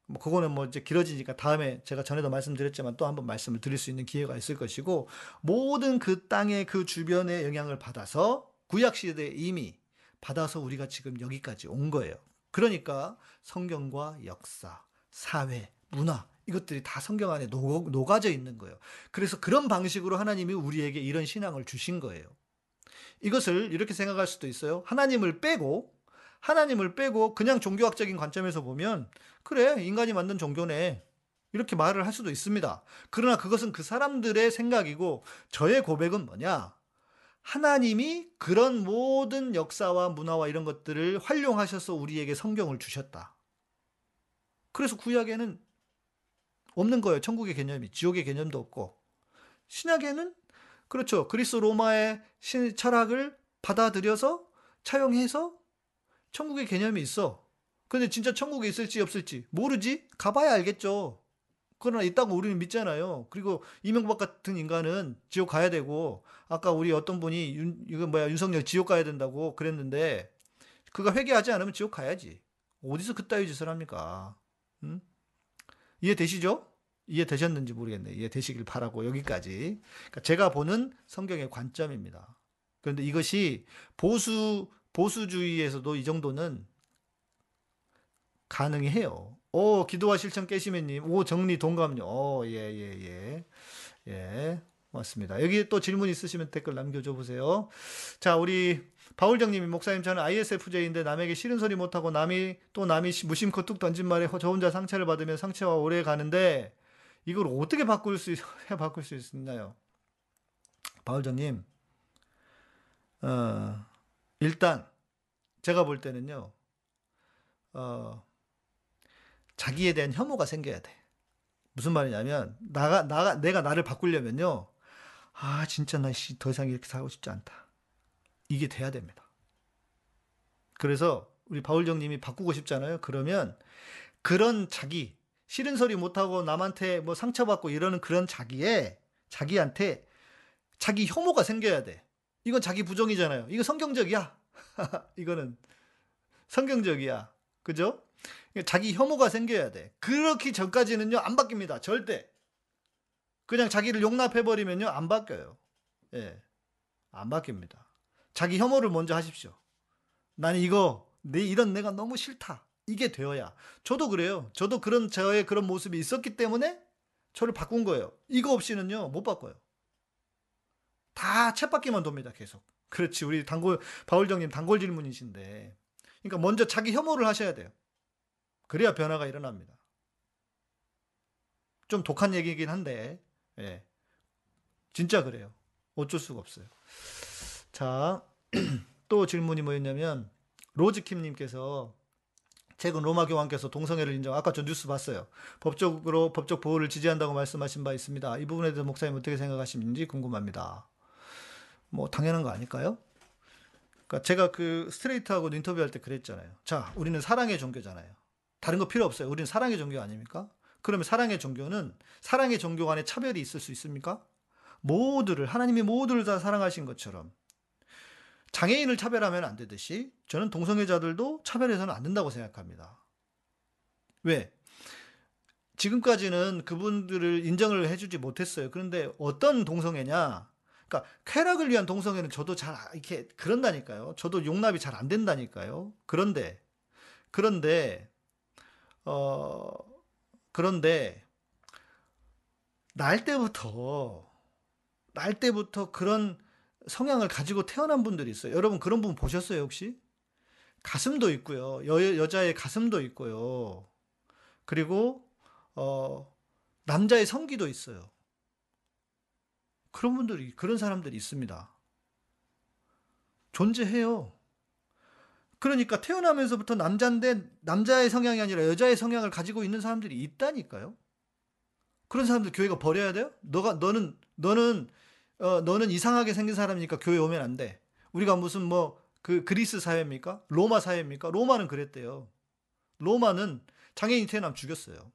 뭐 그거는 뭐 이제 길어지니까 다음에 제가 전에도 말씀드렸지만 또 한번 말씀을 드릴 수 있는 기회가 있을 것이고 모든 그 땅의 그 주변의 영향을 받아서 구약 시대에 이미 받아서 우리가 지금 여기까지 온 거예요. 그러니까 성경과 역사, 사회, 문화 이것들이 다 성경 안에 녹, 녹아져 있는 거예요. 그래서 그런 방식으로 하나님이 우리에게 이런 신앙을 주신 거예요. 이것을 이렇게 생각할 수도 있어요. 하나님을 빼고 하나님을 빼고 그냥 종교학적인 관점에서 보면 그래 인간이 만든 종교네 이렇게 말을 할 수도 있습니다. 그러나 그것은 그 사람들의 생각이고 저의 고백은 뭐냐? 하나님이 그런 모든 역사와 문화와 이런 것들을 활용하셔서 우리에게 성경을 주셨다. 그래서 구약에는 없는 거예요. 천국의 개념이 지옥의 개념도 없고 신약에는 그렇죠. 그리스 로마의 신 철학을 받아들여서 차용해서 천국의 개념이 있어. 근데 진짜 천국에 있을지 없을지 모르지? 가봐야 알겠죠. 그러나 있다고 우리는 믿잖아요. 그리고 이명박 같은 인간은 지옥 가야 되고 아까 우리 어떤 분이 윤, 이거 뭐야 윤석열 지옥 가야 된다고 그랬는데 그가 회개하지 않으면 지옥 가야지. 어디서 그따위 짓을 합니까? 응? 이해되시죠? 이해되셨는지 모르겠네. 이해되시길 바라고 여기까지. 그러니까 제가 보는 성경의 관점입니다. 그런데 이것이 보수 보수주의에서도 이 정도는 가능해요. 오, 기도와 실천 깨시면님. 오, 정리 동감요. 오, 예, 예, 예. 예. 맞습니다. 여기 또 질문 있으시면 댓글 남겨줘 보세요. 자, 우리 바울정님이 목사님 저는 ISFJ인데 남에게 싫은 소리 못하고 남이 또 남이 무심코 뚝 던진 말에 저 혼자 상처를 받으면 상처가 오래 가는데 이걸 어떻게 바꿀 수, 해 *laughs* 바꿀 수 있나요? 바울정님, 어, 일단 제가 볼 때는요, 어, 자기에 대한 혐오가 생겨야 돼. 무슨 말이냐면 나가 나가 내가 나를 바꾸려면요, 아 진짜 나더 이상 이렇게 살고 싶지 않다. 이게 돼야 됩니다. 그래서 우리 바울정님이 바꾸고 싶잖아요. 그러면 그런 자기 싫은 소리 못하고 남한테 뭐 상처받고 이러는 그런 자기에 자기한테 자기 혐오가 생겨야 돼. 이건 자기 부정이잖아요. 이거 성경적이야. *laughs* 이거는 성경적이야. 그죠? 자기 혐오가 생겨야 돼. 그렇기 전까지는요, 안 바뀝니다. 절대. 그냥 자기를 용납해버리면요, 안 바뀌어요. 예. 안 바뀝니다. 자기 혐오를 먼저 하십시오. 나는 이거, 내, 이런 내가 너무 싫다. 이게 되어야. 저도 그래요. 저도 그런, 저의 그런 모습이 있었기 때문에 저를 바꾼 거예요. 이거 없이는요, 못 바꿔요. 다 챗바퀴만 돕니다, 계속. 그렇지. 우리 단골, 바울정님 단골 질문이신데. 그러니까 먼저 자기 혐오를 하셔야 돼요. 그래야 변화가 일어납니다. 좀 독한 얘기긴 한데, 예. 진짜 그래요. 어쩔 수가 없어요. 자, *clears throat* 또 질문이 뭐였냐면, 로즈킴 님께서 최근 로마 교황께서 동성애를 인정, 아까 저 뉴스 봤어요. 법적으로, 법적 보호를 지지한다고 말씀하신 바 있습니다. 이 부분에 대해서 목사님 어떻게 생각하시는지 궁금합니다. 뭐, 당연한 거 아닐까요? 그러니까 제가 그 스트레이트하고 인터뷰할 때 그랬잖아요. 자, 우리는 사랑의 종교잖아요. 다른 거 필요 없어요. 우리는 사랑의 종교 아닙니까? 그러면 사랑의 종교는 사랑의 종교 간에 차별이 있을 수 있습니까? 모두를 하나님이 모두를 다 사랑하신 것처럼 장애인을 차별하면 안 되듯이 저는 동성애자들도 차별해서는 안 된다고 생각합니다. 왜? 지금까지는 그분들을 인정을 해주지 못했어요. 그런데 어떤 동성애냐? 그러니까 쾌락을 위한 동성애는 저도 잘 아- 이렇게 그런다니까요. 저도 용납이 잘 안 된다니까요. 그런데 그런데 어 그런데 날 때부터 날 때부터 그런 성향을 가지고 태어난 분들이 있어요. 여러분 그런 분 보셨어요, 혹시? 가슴도 있고요. 여, 여자의 가슴도 있고요. 그리고 어 남자의 성기도 있어요. 그런 분들이 그런 사람들이 있습니다. 존재해요. 그러니까 태어나면서부터 남자인데 남자의 성향이 아니라 여자의 성향을 가지고 있는 사람들이 있다니까요. 그런 사람들 교회가 버려야 돼요? 너가 너는 너는 어 너는 이상하게 생긴 사람이니까 교회 오면 안 돼. 우리가 무슨 뭐 그 그리스 사회입니까? 로마 사회입니까? 로마는 그랬대요. 로마는 장애인 태어나면 죽였어요.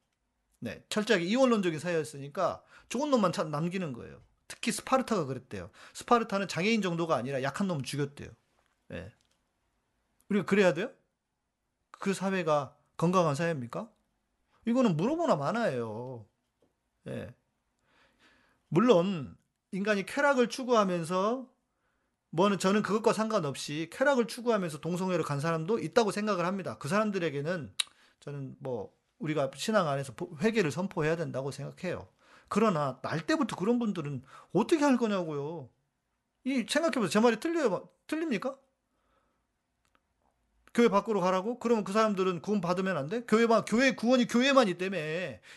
네, 철저하게 이원론적인 사회였으니까 좋은 놈만 참 남기는 거예요. 특히 스파르타가 그랬대요. 스파르타는 장애인 정도가 아니라 약한 놈을 죽였대요. 예. 우리가 그래야 돼요? 그 사회가 건강한 사회입니까? 이거는 물어보나 마나예요. 예. 물론 인간이 쾌락을 추구하면서 뭐는 저는 그것과 상관없이 쾌락을 추구하면서 동성애로 간 사람도 있다고 생각을 합니다. 그 사람들에게는 저는 뭐 우리가 신앙 안에서 보- 회개를 선포해야 된다고 생각해요. 그러나 날 때부터 그런 분들은 어떻게 할 거냐고요. 이 생각해보세요. 제 말이 틀려요? 틀립니까? 교회 밖으로 가라고? 그러면 그 사람들은 구원 받으면 안 돼? 교회만 교회 구원이 교회만 있다며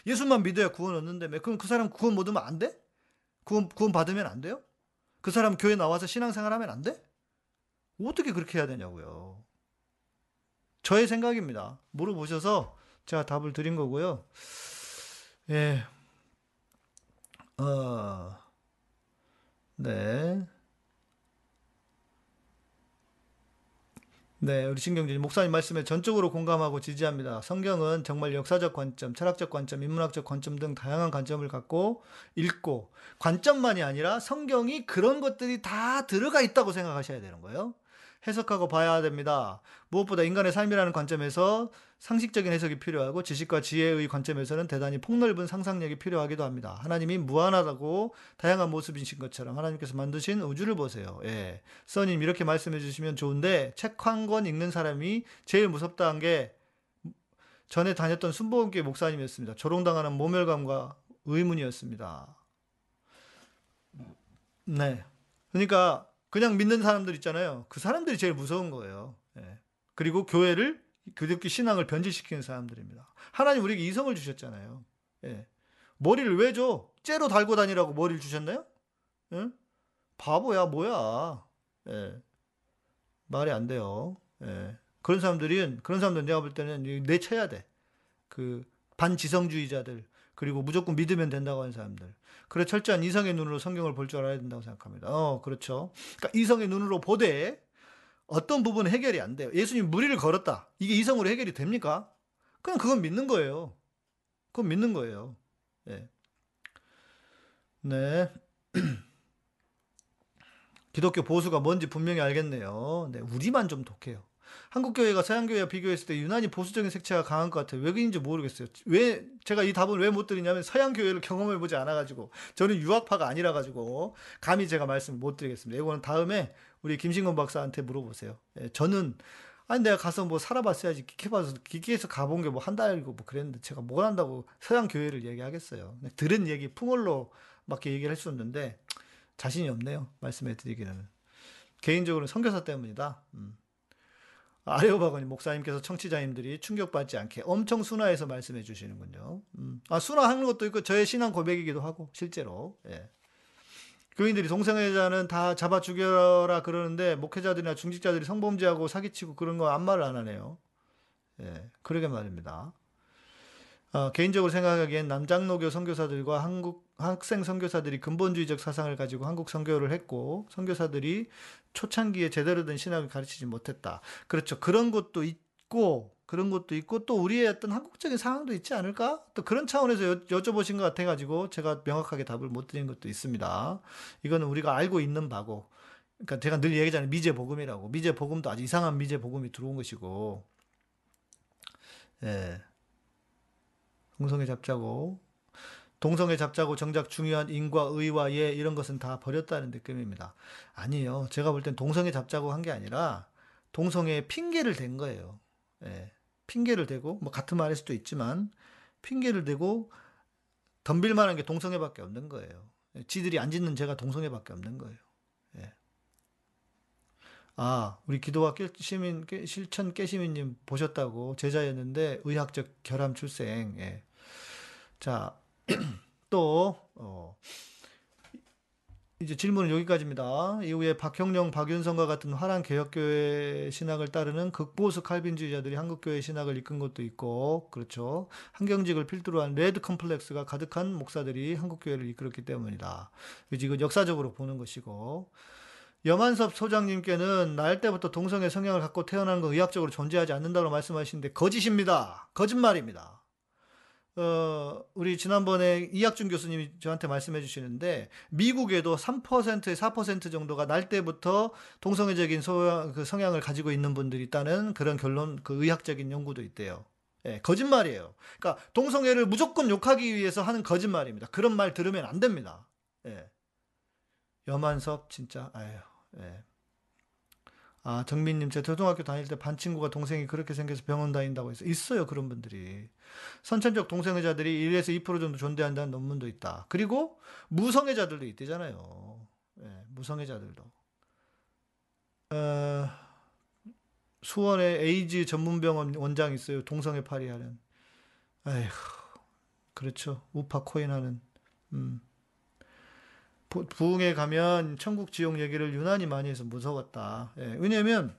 예수만 믿어야 구원 얻는다며 그럼 그 사람 구원 못 얻으면 안 돼? 구원 구원 받으면 안 돼요? 그 사람 교회 나와서 신앙생활 하면 안 돼? 어떻게 그렇게 해야 되냐고요. 저의 생각입니다. 물어보셔서 제가 답을 드린 거고요. 예. 어, 네. 네, 우리 신경진 목사님 말씀에 전적으로 공감하고 지지합니다. 성경은 정말 역사적 관점, 철학적 관점, 인문학적 관점 등 다양한 관점을 갖고 읽고 관점만이 아니라 성경이 그런 것들이 다 들어가 있다고 생각하셔야 되는 거예요. 해석하고 봐야 됩니다. 무엇보다 인간의 삶이라는 관점에서 상식적인 해석이 필요하고 지식과 지혜의 관점에서는 대단히 폭넓은 상상력이 필요하기도 합니다. 하나님이 무한하다고 다양한 모습이신 것처럼 하나님께서 만드신 우주를 보세요. 예. 써님 이렇게 말씀해 주시면 좋은데 책 한 권 읽는 사람이 제일 무섭다는 게 전에 다녔던 순복음교회 목사님이었습니다. 조롱당하는 모멸감과 의문이었습니다. 네. 그러니까 그냥 믿는 사람들 있잖아요. 그 사람들이 제일 무서운 거예요. 예. 그리고 교회를 그렇게 신앙을 변질시키는 사람들입니다. 하나님 우리에게 이성을 주셨잖아요. 예. 머리를 왜 줘? 째로 달고 다니라고 머리를 주셨나요? 응? 바보야 뭐야? 예. 말이 안 돼요. 예. 그런 사람들은 그런 사람들 내가 볼 때는 내쳐야 돼. 그 반지성주의자들 그리고 무조건 믿으면 된다고 하는 사람들. 그래 철저한 이성의 눈으로 성경을 볼 줄 알아야 된다고 생각합니다. 어, 그렇죠. 그러니까 이성의 눈으로 보되 어떤 부분은 해결이 안 돼요. 예수님 무리를 걸었다. 이게 이성으로 해결이 됩니까? 그냥 그건 믿는 거예요. 그건 믿는 거예요. 예. 네. *clears throat* 기독교 보수가 뭔지 분명히 알겠네요. 네, 우리만 좀 독해요. 한국 교회가 서양 교회와 비교했을 때 유난히 보수적인 색채가 강한 것 같아요. 왜 그런지 모르겠어요. 왜 제가 이 답을 왜 못 드리냐면 서양 교회를 경험해 보지 않아 가지고 저는 유학파가 아니라 가지고 감히 제가 말씀 못 드리겠습니다. 이거는 다음에 우리 김신건 박사한테 물어보세요. 예, 저는 아니 내가 가서 뭐 살아봤어야지 기케봐서 기케에서 가본 게 뭐 한 달이고 뭐 그랬는데 제가 뭘 한다고 서양 교회를 얘기하겠어요. 들은 얘기 풍월로 막 얘기를 할 수 없는데 자신이 없네요. 말씀해 드리기는 개인적으로 는 선교사 때문이다. 음. 아레오바거니 목사님께서 청취자님들이 충격받지 않게 엄청 순화해서 말씀해 주시는군요. 음. 아, 순화하는 것도 있고 저의 신앙 고백이기도 하고 실제로. 예. 교인들이 동성애자는 다 잡아 죽여라 그러는데 목회자들이나 중직자들이 성범죄하고 사기치고 그런 거 아무 말을 안 하네요. 예, 그러게 말입니다. 어, 개인적으로 생각하기엔 남장로교 선교사들과 한국 학생 선교사들이 근본주의적 사상을 가지고 한국 선교를 했고 선교사들이 초창기에 제대로 된 신학을 가르치지 못했다. 그렇죠. 그런 것도 있고 그런 것도 있고 또 우리의 어떤 한국적인 상황도 있지 않을까? 또 그런 차원에서 여, 여쭤보신 것 같아가지고 제가 명확하게 답을 못 드린 것도 있습니다. 이거는 우리가 알고 있는 바고, 그러니까 제가 늘 얘기하잖아요. 미제 복음이라고. 미제 복음도 아주 이상한 미제 복음이 들어온 것이고, 예. 동성애 잡자고 동성애 잡자고 정작 중요한 인과 의와 예 이런 것은 다 버렸다는 느낌입니다. 아니요. 제가 볼 땐 동성애 잡자고 한 게 아니라 동성애에 핑계를 댄 거예요. 예. 핑계를 대고 뭐 같은 말일 수도 있지만 핑계를 대고 덤빌 만한 게 동성애밖에 없는 거예요. 예, 지들이 안 짓는 죄가 동성애밖에 없는 거예요. 예. 아, 우리 기도와 깨- 시민 깨- 실천 깨시민님 보셨다고 제자였는데 의학적 결함 출생. 예. 자, *clears throat* 또 어, 이제 질문은 여기까지입니다. 이후에 박형룡, 박윤선과 같은 화란 개혁교회 신학을 따르는 극보수 칼빈주의자들이 한국교회 신학을 이끈 것도 있고, 그렇죠. 한경직을 필두로 한 레드 컴플렉스가 가득한 목사들이 한국교회를 이끌었기 때문이다. 이건 역사적으로 보는 것이고, 여만섭 소장님께는 날 때부터 동성애 성향을 갖고 태어난 건 의학적으로 존재하지 않는다고 말씀하시는데 거짓입니다. 거짓말입니다. 어, 우리 지난번에 이학준 교수님이 저한테 말씀해 주시는데 미국에도 3%에 4% 정도가 날 때부터 동성애적인 소양, 그 성향을 가지고 있는 분들이 있다는 그런 결론, 그 의학적인 연구도 있대요. 예, 거짓말이에요. 그러니까 동성애를 무조건 욕하기 위해서 하는 거짓말입니다. 그런 말 들으면 안 됩니다. 예. 여만섭 진짜 아유. 예. 아, 정민님, 제 초등학교 다닐 때 반 친구가 동생이 그렇게 생겨서 병원 다닌다고 해서 있어요, 그런 분들이. 선천적 동성애자들이 1에서 2% 정도 존재한다는 논문도 있다. 그리고 무성애자들도 있대잖아요. 예, 무성애자들도. 어, 수원에 에이즈 전문병원 원장 있어요. 동성애 파리하는. 아휴, 그렇죠. 우파 코인 하는. 음. 부- 부흥에 가면 천국 지옥 얘기를 유난히 많이 해서 무서웠다. 예, 왜냐면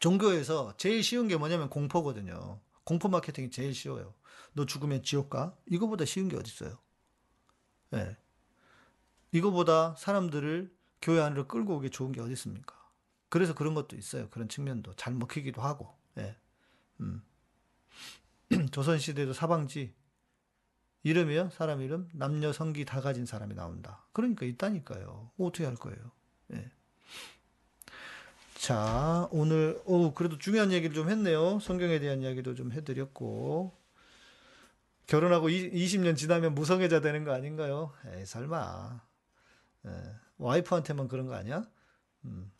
종교에서 제일 쉬운 게 뭐냐면 공포거든요. 공포 마케팅이 제일 쉬워요. 너 죽으면 지옥 가? 이거보다 쉬운 게 어딨어요? 예. 이거보다 사람들을 교회 안으로 끌고 오기 좋은 게 어디 있습니까? 그래서 그런 것도 있어요. 그런 측면도 잘 먹히기도 하고. 예. 음. *clears throat* 조선 시대도 사방지 이름이요? 사람 이름? 남녀 성기 다 가진 사람이 나온다. 그러니까 있다니까요. 어떻게 할 거예요? 예. 자, 오늘, 오, 그래도 중요한 얘기를 좀 했네요. 성경에 대한 이야기도 좀 해드렸고. 결혼하고 이, 20년 지나면 무성애자 되는 거 아닌가요? 에이, 설마. 예, 와이프한테만 그런 거 아니야? 음.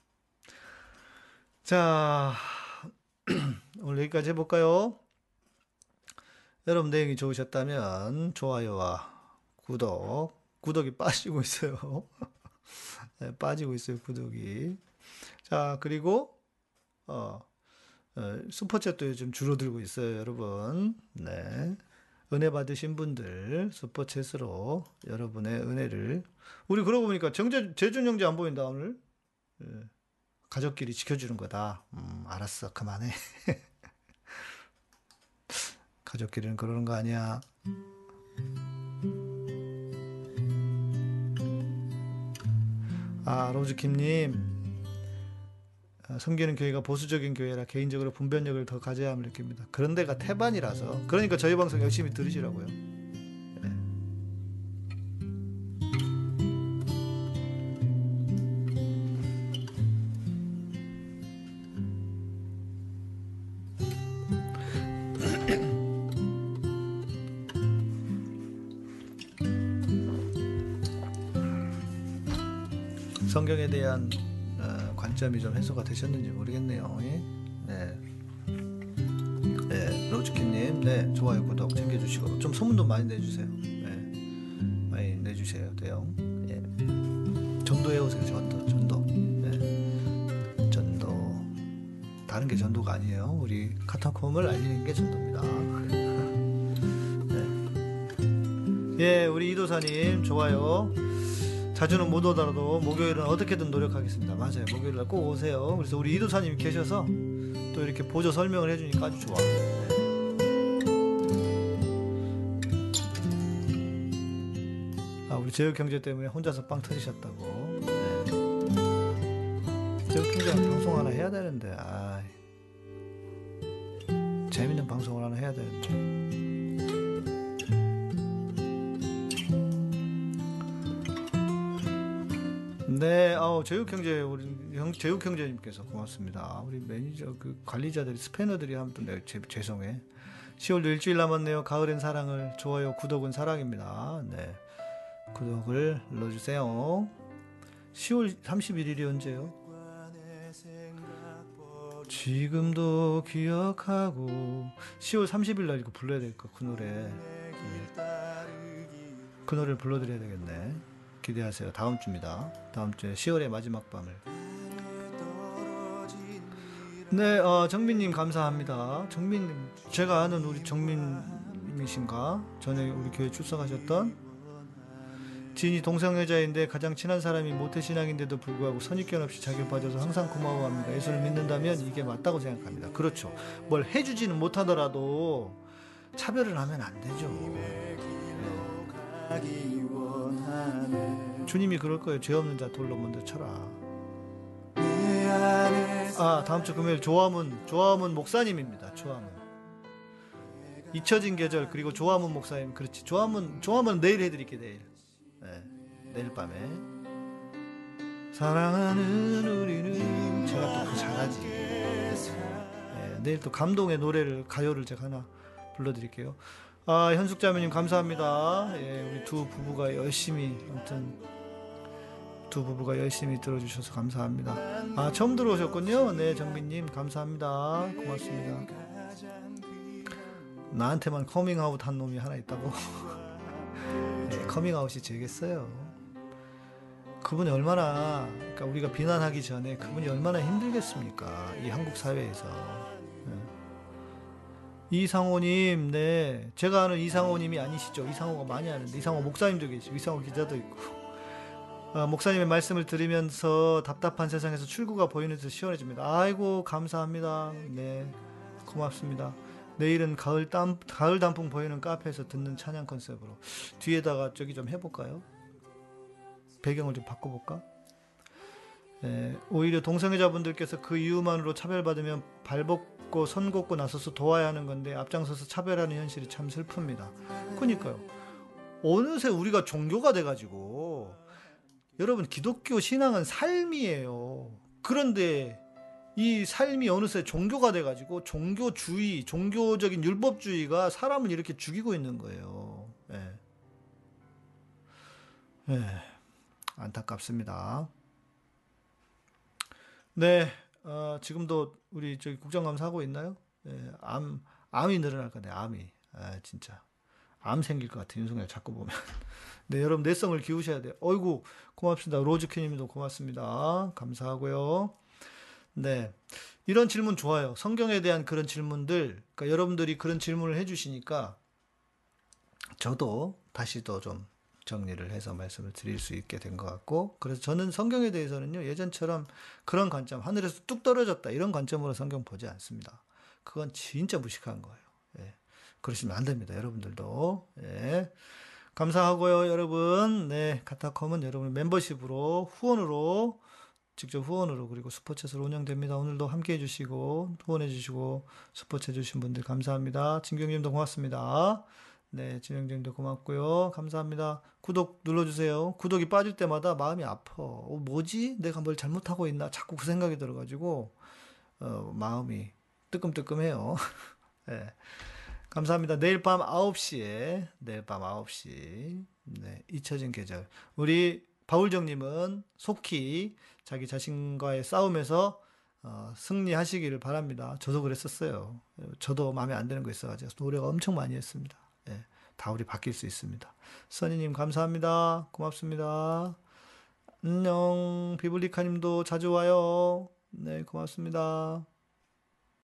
자, *clears throat* 오늘 여기까지 해볼까요? 여러분 내용이 좋으셨다면 좋아요와 구독, 구독이 빠지고 있어요. *laughs* 네, 빠지고 있어요, 구독이. 자, 그리고 어, 어, 슈퍼챗도 요즘 줄어들고 있어요, 여러분. 네. 은혜 받으신 분들 슈퍼챗으로 여러분의 은혜를 우리 그러고 보니까 정재 재준 형제 안 보인다 오늘. 예. 가족끼리 지켜주는 거다. 음, 알았어, 그만해. *laughs* 가족끼리는 그러는 거 아니야. 아, 로즈킴님. 아, 섬기는 교회가 보수적인 교회라 개인적으로 분별력을 더 가져야 함을 느낍니다. 그런 데가 태반이라서. 그러니까 저희 방송 열심히 들으시라고요. 관점이 좀 해소가 되셨는지 모르겠네요. 예? 네. 네, 로즈키님, 네, 좋아요, 구독 챙겨주시고 좀 소문도 많이 내주세요. 네, 많이 내주셔야 돼요. 예. 전도해 오세요, 전도, 전도. 네. 전도. 다른 게 전도가 아니에요. 우리 카타콤을 알리는 게 전도입니다. *laughs* 네. 예, 우리 이도사님, 좋아요. 자주는 못 오더라도 목요일은 어떻게든 노력하겠습니다. 맞아요. 목요일 날 꼭 오세요. 그래서 우리 이도사님 계셔서 또 이렇게 보조 설명을 해주니까 아주 좋아. 네. 아, 우리 제육 형제 때문에 혼자서 빵 터지셨다고. 네. 제육 형제랑 방송 하나 해야 되는데, 아 재밌는 방송을 하나 해야 되는데. 네, 어, 제육 형제 우리 형 제육 형제님께서 고맙습니다. 우리 매니저 그 관리자들이 스패너들이 하면 또 죄- 죄송해. 10월도 일주일 남았네요. 가을엔 사랑을 좋아요. 구독은 사랑입니다. 네. 구독을 눌러주세요. 10월 31일이 언제요? 지금도 기억하고 10월 30일 날 이거 불러야 될까 그 노래 네. 그 노래를 불러드려야 되겠네 기대하세요 다음 주입니다 다음 주에 10월의 마지막 밤을 네 어, 정민님 감사합니다 정민님 제가 아는 우리 정민님이신가 전에 우리 교회 출석하셨던 지인이 동성 여자인데 가장 친한 사람이 모태 신앙인데도 불구하고 선입견 없이 자기를 봐줘서 항상 고마워합니다. 예수를 믿는다면 이게 맞다고 생각합니다. 그렇죠. 뭘 해주지는 못하더라도 차별을 하면 안 되죠. 네. 주님이 그럴 거예요. 죄 없는 자 돌로 먼저 쳐라. 아 다음 주 금요일 조화문 조화문 목사님입니다. 조화문 잊혀진 계절 그리고 조화문 목사님 그렇지 조화문 조화문 내일 해드릴게 내일. 네, 내일 밤에 사랑하는 우리는 제가 또그 잘하지 네, 내일 또 감동의 노래를 가요를 제가 하나 불러드릴게요 아 현숙 자매님 감사합니다 예, 우리 두 부부가 열심히 아무튼 두 부부가 열심히 들어주셔서 감사합니다 아 처음 들어오셨군요 네 정민님 감사합니다 고맙습니다 나한테만 커밍아웃 한 놈이 하나 있다고 *laughs* 네, 커밍아웃이 되겠어요. 그분이 얼마나 그러니까 우리가 비난하기 전에 그분이 얼마나 힘들겠습니까? 이 한국 사회에서. 네. 이상호님, 네. 제가 아는 이상호님이 아니시죠. 이상호가 많이 아는데, 이상호 목사님도 계시고, 이상호 기자도 있고. 아, 목사님의 말씀을 들으면서 답답한 세상에서 출구가 보이는 듯 시원해집니다. 아이고, 감사합니다. 네. 고맙습니다. 내일은 가을 땀 가을 단풍 보이는 카페에서 듣는 찬양 컨셉으로 뒤에다가 저기 좀 해볼까요? 배경을 좀 바꿔볼까? 네, 오히려 동성애자분들께서 그 이유만으로 차별받으면 발 벗고 선 걷고 나서서 도와야 하는 건데 앞장서서 차별하는 현실이 참 슬픕니다. 그러니까요. 어느새 우리가 종교가 돼가지고 여러분 기독교 신앙은 삶이에요. 그런데 이 삶이 어느새 종교가 돼가지고 종교주의, 종교적인 율법주의가 사람을 이렇게 죽이고 있는 거예요. 예. 예. 안타깝습니다. 네, 어, 지금도 우리 저기 국정감사 하고 있나요? 예, 암, 암이 늘어날 건데, 암이. 아, 진짜. 암 생길 것 같아, 윤석열 자꾸 보면. *laughs* 네, 여러분, 내성을 기우셔야 돼요. 어이구, 고맙습니다. 로즈큐님도 고맙습니다. 감사하고요. 네. 이런 질문 좋아요. 성경에 대한 그런 질문들, 그러니까 여러분들이 그런 질문을 해주시니까 저도 다시 또 좀 정리를 해서 말씀을 드릴 수 있게 된 것 같고, 그래서 저는 성경에 대해서는요, 예전처럼 그런 관점, 하늘에서 뚝 떨어졌다, 이런 관점으로 성경 보지 않습니다. 그건 진짜 무식한 거예요. 예. 그러시면 안 됩니다. 여러분들도. 예. 감사하고요, 여러분. 네. 카타콤은 여러분 멤버십으로, 후원으로, 직접 후원으로 그리고 스포츠에서 운영됩니다. 오늘도 함께 해주시고 후원해 주시고 스포츠 해주신 분들 감사합니다. 진경님도 고맙습니다. 네, 진영님도 고맙고요. 감사합니다. 구독 눌러주세요. 구독이 빠질 때마다 마음이 아파. 어, 뭐지? 내가 뭘 잘못하고 있나? 자꾸 그 생각이 들어가지고 어, 마음이 뜨끔뜨끔해요. *laughs* 네. 감사합니다. 내일 밤 9시에 내일 밤 9시 네, 잊혀진 계절 우리 바울정님은 속히 자기 자신과의 싸움에서 어, 승리하시기를 바랍니다. 저도 그랬었어요. 저도 마음에 안 드는 거 있어가지고 노래가 엄청 많이 했습니다. 예, 다 우리 바뀔 수 있습니다. 써니님 감사합니다. 고맙습니다. 안녕 비블리카님도 자주 와요. 네 고맙습니다.